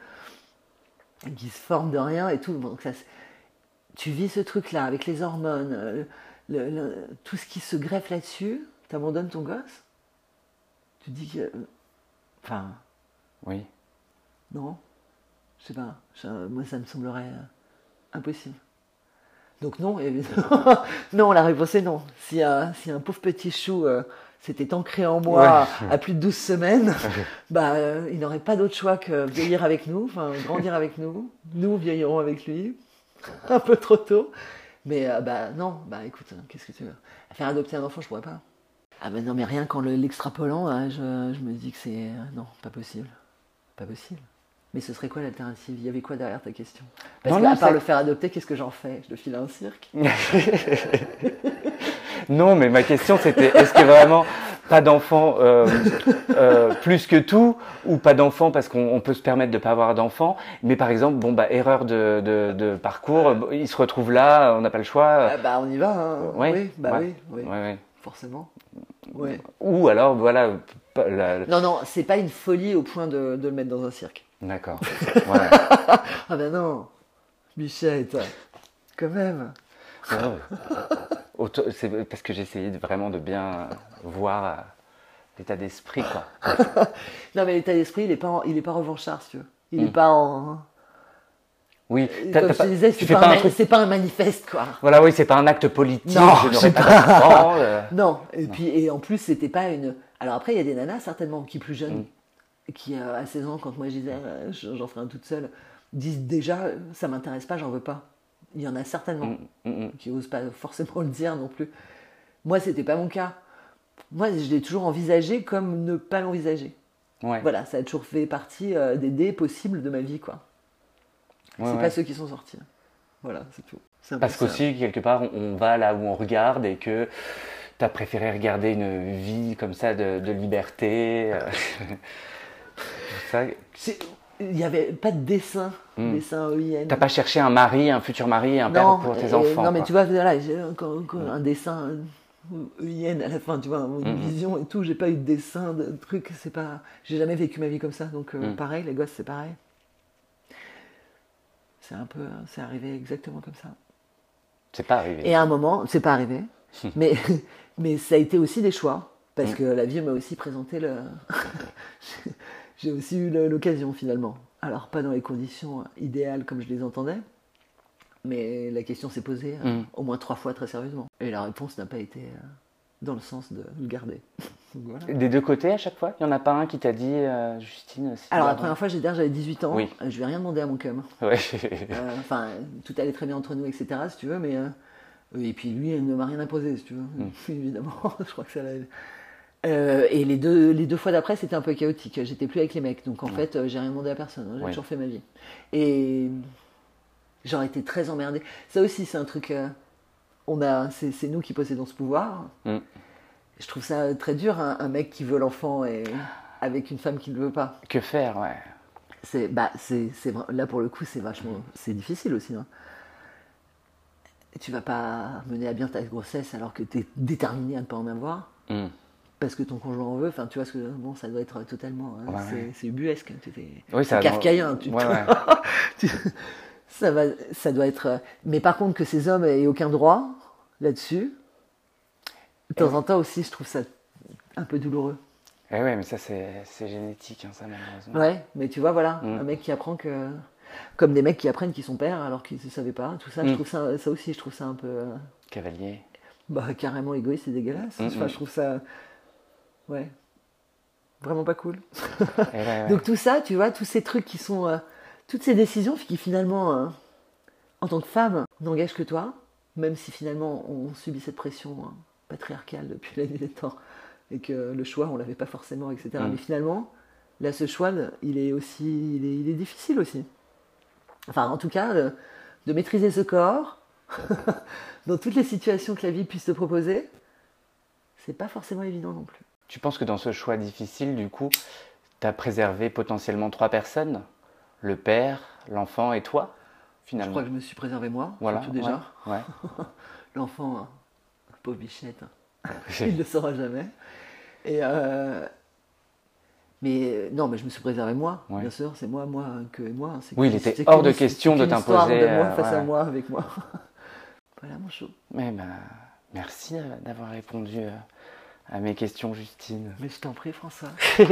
S2: qui se forme de rien et tout. Donc ça, c'est- tu vis ce truc-là avec les hormones, euh, le- le- tout ce qui se greffe là-dessus, t'abandonnes ton gosse? Tu dis que. Enfin,
S1: Oui.
S2: non? Je sais pas. moi, ça me semblerait euh, impossible. Donc non, évidemment. non, la réponse est non. Si un, si un pauvre petit chou euh, s'était ancré en moi à plus de 12 semaines, bah, euh, il n'aurait pas d'autre choix que vieillir avec nous, enfin grandir avec nous. Nous vieillirons avec lui, un peu trop tôt. Mais euh, bah non, bah écoute, hein, qu'est-ce que tu veux? Faire adopter un enfant, je pourrais pas. Ah mais non, mais rien qu'en le- l'extrapolant, hein, je, je me dis que c'est... euh, non, pas possible. Pas possible. Mais ce serait quoi l'alternative? Il y avait quoi derrière ta question? Parce
S1: Non,
S2: part le faire adopter, qu'est-ce que j'en fais? Je le file à un cirque?
S1: Non, mais ma question c'était est-ce que vraiment pas d'enfant euh, euh, plus que tout ou pas d'enfant parce qu'on on peut se permettre de pas avoir d'enfant mais par exemple bon bah erreur de, de, de parcours il se retrouve là on n'a pas le choix
S2: Ah Bah on y va, hein.
S1: Ouais,
S2: oui, bah
S1: ouais,
S2: oui, oui,
S1: Ouais,
S2: forcément.
S1: Ou alors voilà la-
S2: Non, non, c'est pas une folie au point de, de le mettre dans un cirque.
S1: d'accord.
S2: Ah ben non, Bichette, quand même.
S1: Auto- c'est parce que j'essayais vraiment de bien voir euh, l'état d'esprit
S2: Non mais l'état d'esprit, il est pas, en- il est pas revanchard, si tu veux. Il
S1: Mm.
S2: est pas en.
S1: oui t'as-
S2: Comme je te disais, c'est pas,
S1: pas
S2: un
S1: truc
S2: pas manifeste, quoi.
S1: voilà oui c'est pas un acte politique
S2: Non,
S1: je pas
S2: pas-
S1: euh,
S2: Non, et puis et en plus c'était pas une. Alors après il y a des nanas certainement qui plus jeunes,
S1: Mm.
S2: qui euh, à 16 ans quand moi je disais euh, je- j'en ferai un toute seule, disent déjà euh, ça m'intéresse pas, j'en veux pas. Il y en a certainement
S1: mm, mm, mm.
S2: qui osent pas forcément le dire non plus. Moi c'était pas mon cas. Moi je l'ai toujours envisagé comme ne pas l'envisager.
S1: ouais
S2: Voilà, ça a toujours fait partie euh, des dés possibles de ma vie quoi.
S1: Ouais,
S2: c'est
S1: ouais.
S2: pas ceux qui sont sortis. Voilà, c'est tout.
S1: Parce qu'aussi, quelque part, on- on va là où on regarde et que tu as préféré regarder une vie comme ça de, de liberté. euh, ça.
S2: Il n'y avait pas de dessin,
S1: Mm.
S2: dessin.
S1: T'as pas cherché un mari, un futur mari, un père pour tes
S2: et-
S1: enfants.
S2: Non, mais
S1: quoi.
S2: tu vois, voilà, j'ai encore, encore un dessin euh, EIN à la fin, tu vois, une
S1: Mm.
S2: vision et tout. J'ai pas eu de dessin, de truc, c'est pas. J'ai jamais vécu ma vie comme ça, donc euh,
S1: Mm.
S2: pareil, les gosses, c'est pareil. C'est un peu. C'est arrivé exactement comme ça.
S1: C'est pas arrivé.
S2: Et à un moment, c'est pas arrivé, mais, mais ça a été aussi des choix, parce que la vie m'a aussi présenté le. J'ai aussi eu l'occasion finalement. Alors, pas dans les conditions idéales comme je les entendais, mais la question s'est posée euh,
S1: Mm.
S2: au moins trois fois très sérieusement. Et la réponse n'a pas été euh, dans le sens de le garder. Voilà.
S1: Des deux côtés à chaque fois? Il n'y en a pas un qui t'a dit, euh, Justine si
S2: Alors, la première fois, j'ai dit, j'avais 18 ans,
S1: Oui.
S2: euh, je ai rien demandé à mon cum.
S1: Ouais.
S2: Euh, Enfin, tout allait très bien entre nous, etc., si tu veux, mais. euh, et puis lui, il ne m'a rien imposé, si tu veux.
S1: Mm.
S2: Évidemment, je crois que ça l'a. Euh, et les deux, les deux fois d'après, c'était un peu chaotique. J'étais plus avec les mecs, donc en
S1: Ouais.
S2: fait, euh, j'ai rien demandé à personne. hein, J'ai
S1: Ouais.
S2: toujours fait ma vie. Et j'aurais été très emmerdée. Ça aussi, c'est un truc. euh, on a, c'est, nous qui possédons ce pouvoir.
S1: Mm.
S2: Je trouve ça très dur, un, un mec qui veut l'enfant et avec une femme qui ne le veut pas.
S1: Que faire, ouais.
S2: C'est, bah, c'est, là pour le coup, c'est vachement, c'est difficile aussi. Hein. Tu vas pas mener à bien ta grossesse alors que tu es déterminé à ne pas en avoir
S1: Mm.
S2: Parce que ton conjoint en veut. Enfin, tu vois ce que bon, ça doit être totalement, hein,
S1: Ouais,
S2: c'est,
S1: ouais.
S2: Tu fais-
S1: Oui, ça
S2: c'est kafkaïen. Tu,
S1: Ouais,
S2: ça va, ça doit être. euh, Mais par contre, que ces hommes aient aucun droit là-dessus, de temps en temps aussi, je trouve ça un peu douloureux.
S1: Eh ouais, mais ça, c'est c'est génétique, hein, ça, malheureusement.
S2: Ouais, mais tu vois, voilà,
S1: Mm.
S2: un mec qui apprend que. Comme des mecs qui apprennent qu'ils sont pères alors qu'ils ne savaient pas, tout ça, je
S1: Mm.
S2: trouve ça, ça aussi, je trouve ça un peu. euh,
S1: Cavalier.
S2: bah, carrément égoïste et dégueulasse.
S1: Mm,
S2: Enfin,
S1: mm.
S2: je trouve ça. Ouais. Vraiment pas cool.
S1: Ouais, ouais.
S2: Donc tout ça, tu vois, tous ces trucs qui sont. euh, toutes ces décisions qui finalement, euh, en tant que femme, n'engagent que toi, même si finalement on subit cette pression hein, patriarcale depuis la nuit des temps, et que le choix, on l'avait pas forcément, etc.
S1: Mm.
S2: Mais finalement, là, ce choix, il est aussi. Il est, il est difficile aussi. Enfin, en tout cas, euh, de maîtriser ce corps, dans toutes les situations que la vie puisse te proposer, c'est pas forcément évident non plus.
S1: Tu penses que dans ce choix difficile, du coup, tu as préservé potentiellement trois personnes? Le père, l'enfant et toi,
S2: Je
S1: finalement?
S2: crois que je me suis préservé moi,
S1: Voilà.
S2: surtout déjà.
S1: Ouais. ouais.
S2: L'enfant, hein, pauvre bichette. il ne le saura jamais. Et euh, mais non, mais je me suis préservé moi,
S1: Ouais.
S2: bien sûr, c'est moi, moi, que moi. c'est
S1: Oui, il était hors de question de t'imposer,
S2: moi
S1: euh,
S2: face à moi, avec moi. voilà mon show.
S1: Mais bah, merci euh, d'avoir répondu euh, à mes questions, Justine.
S2: Mais je t'en prie, François.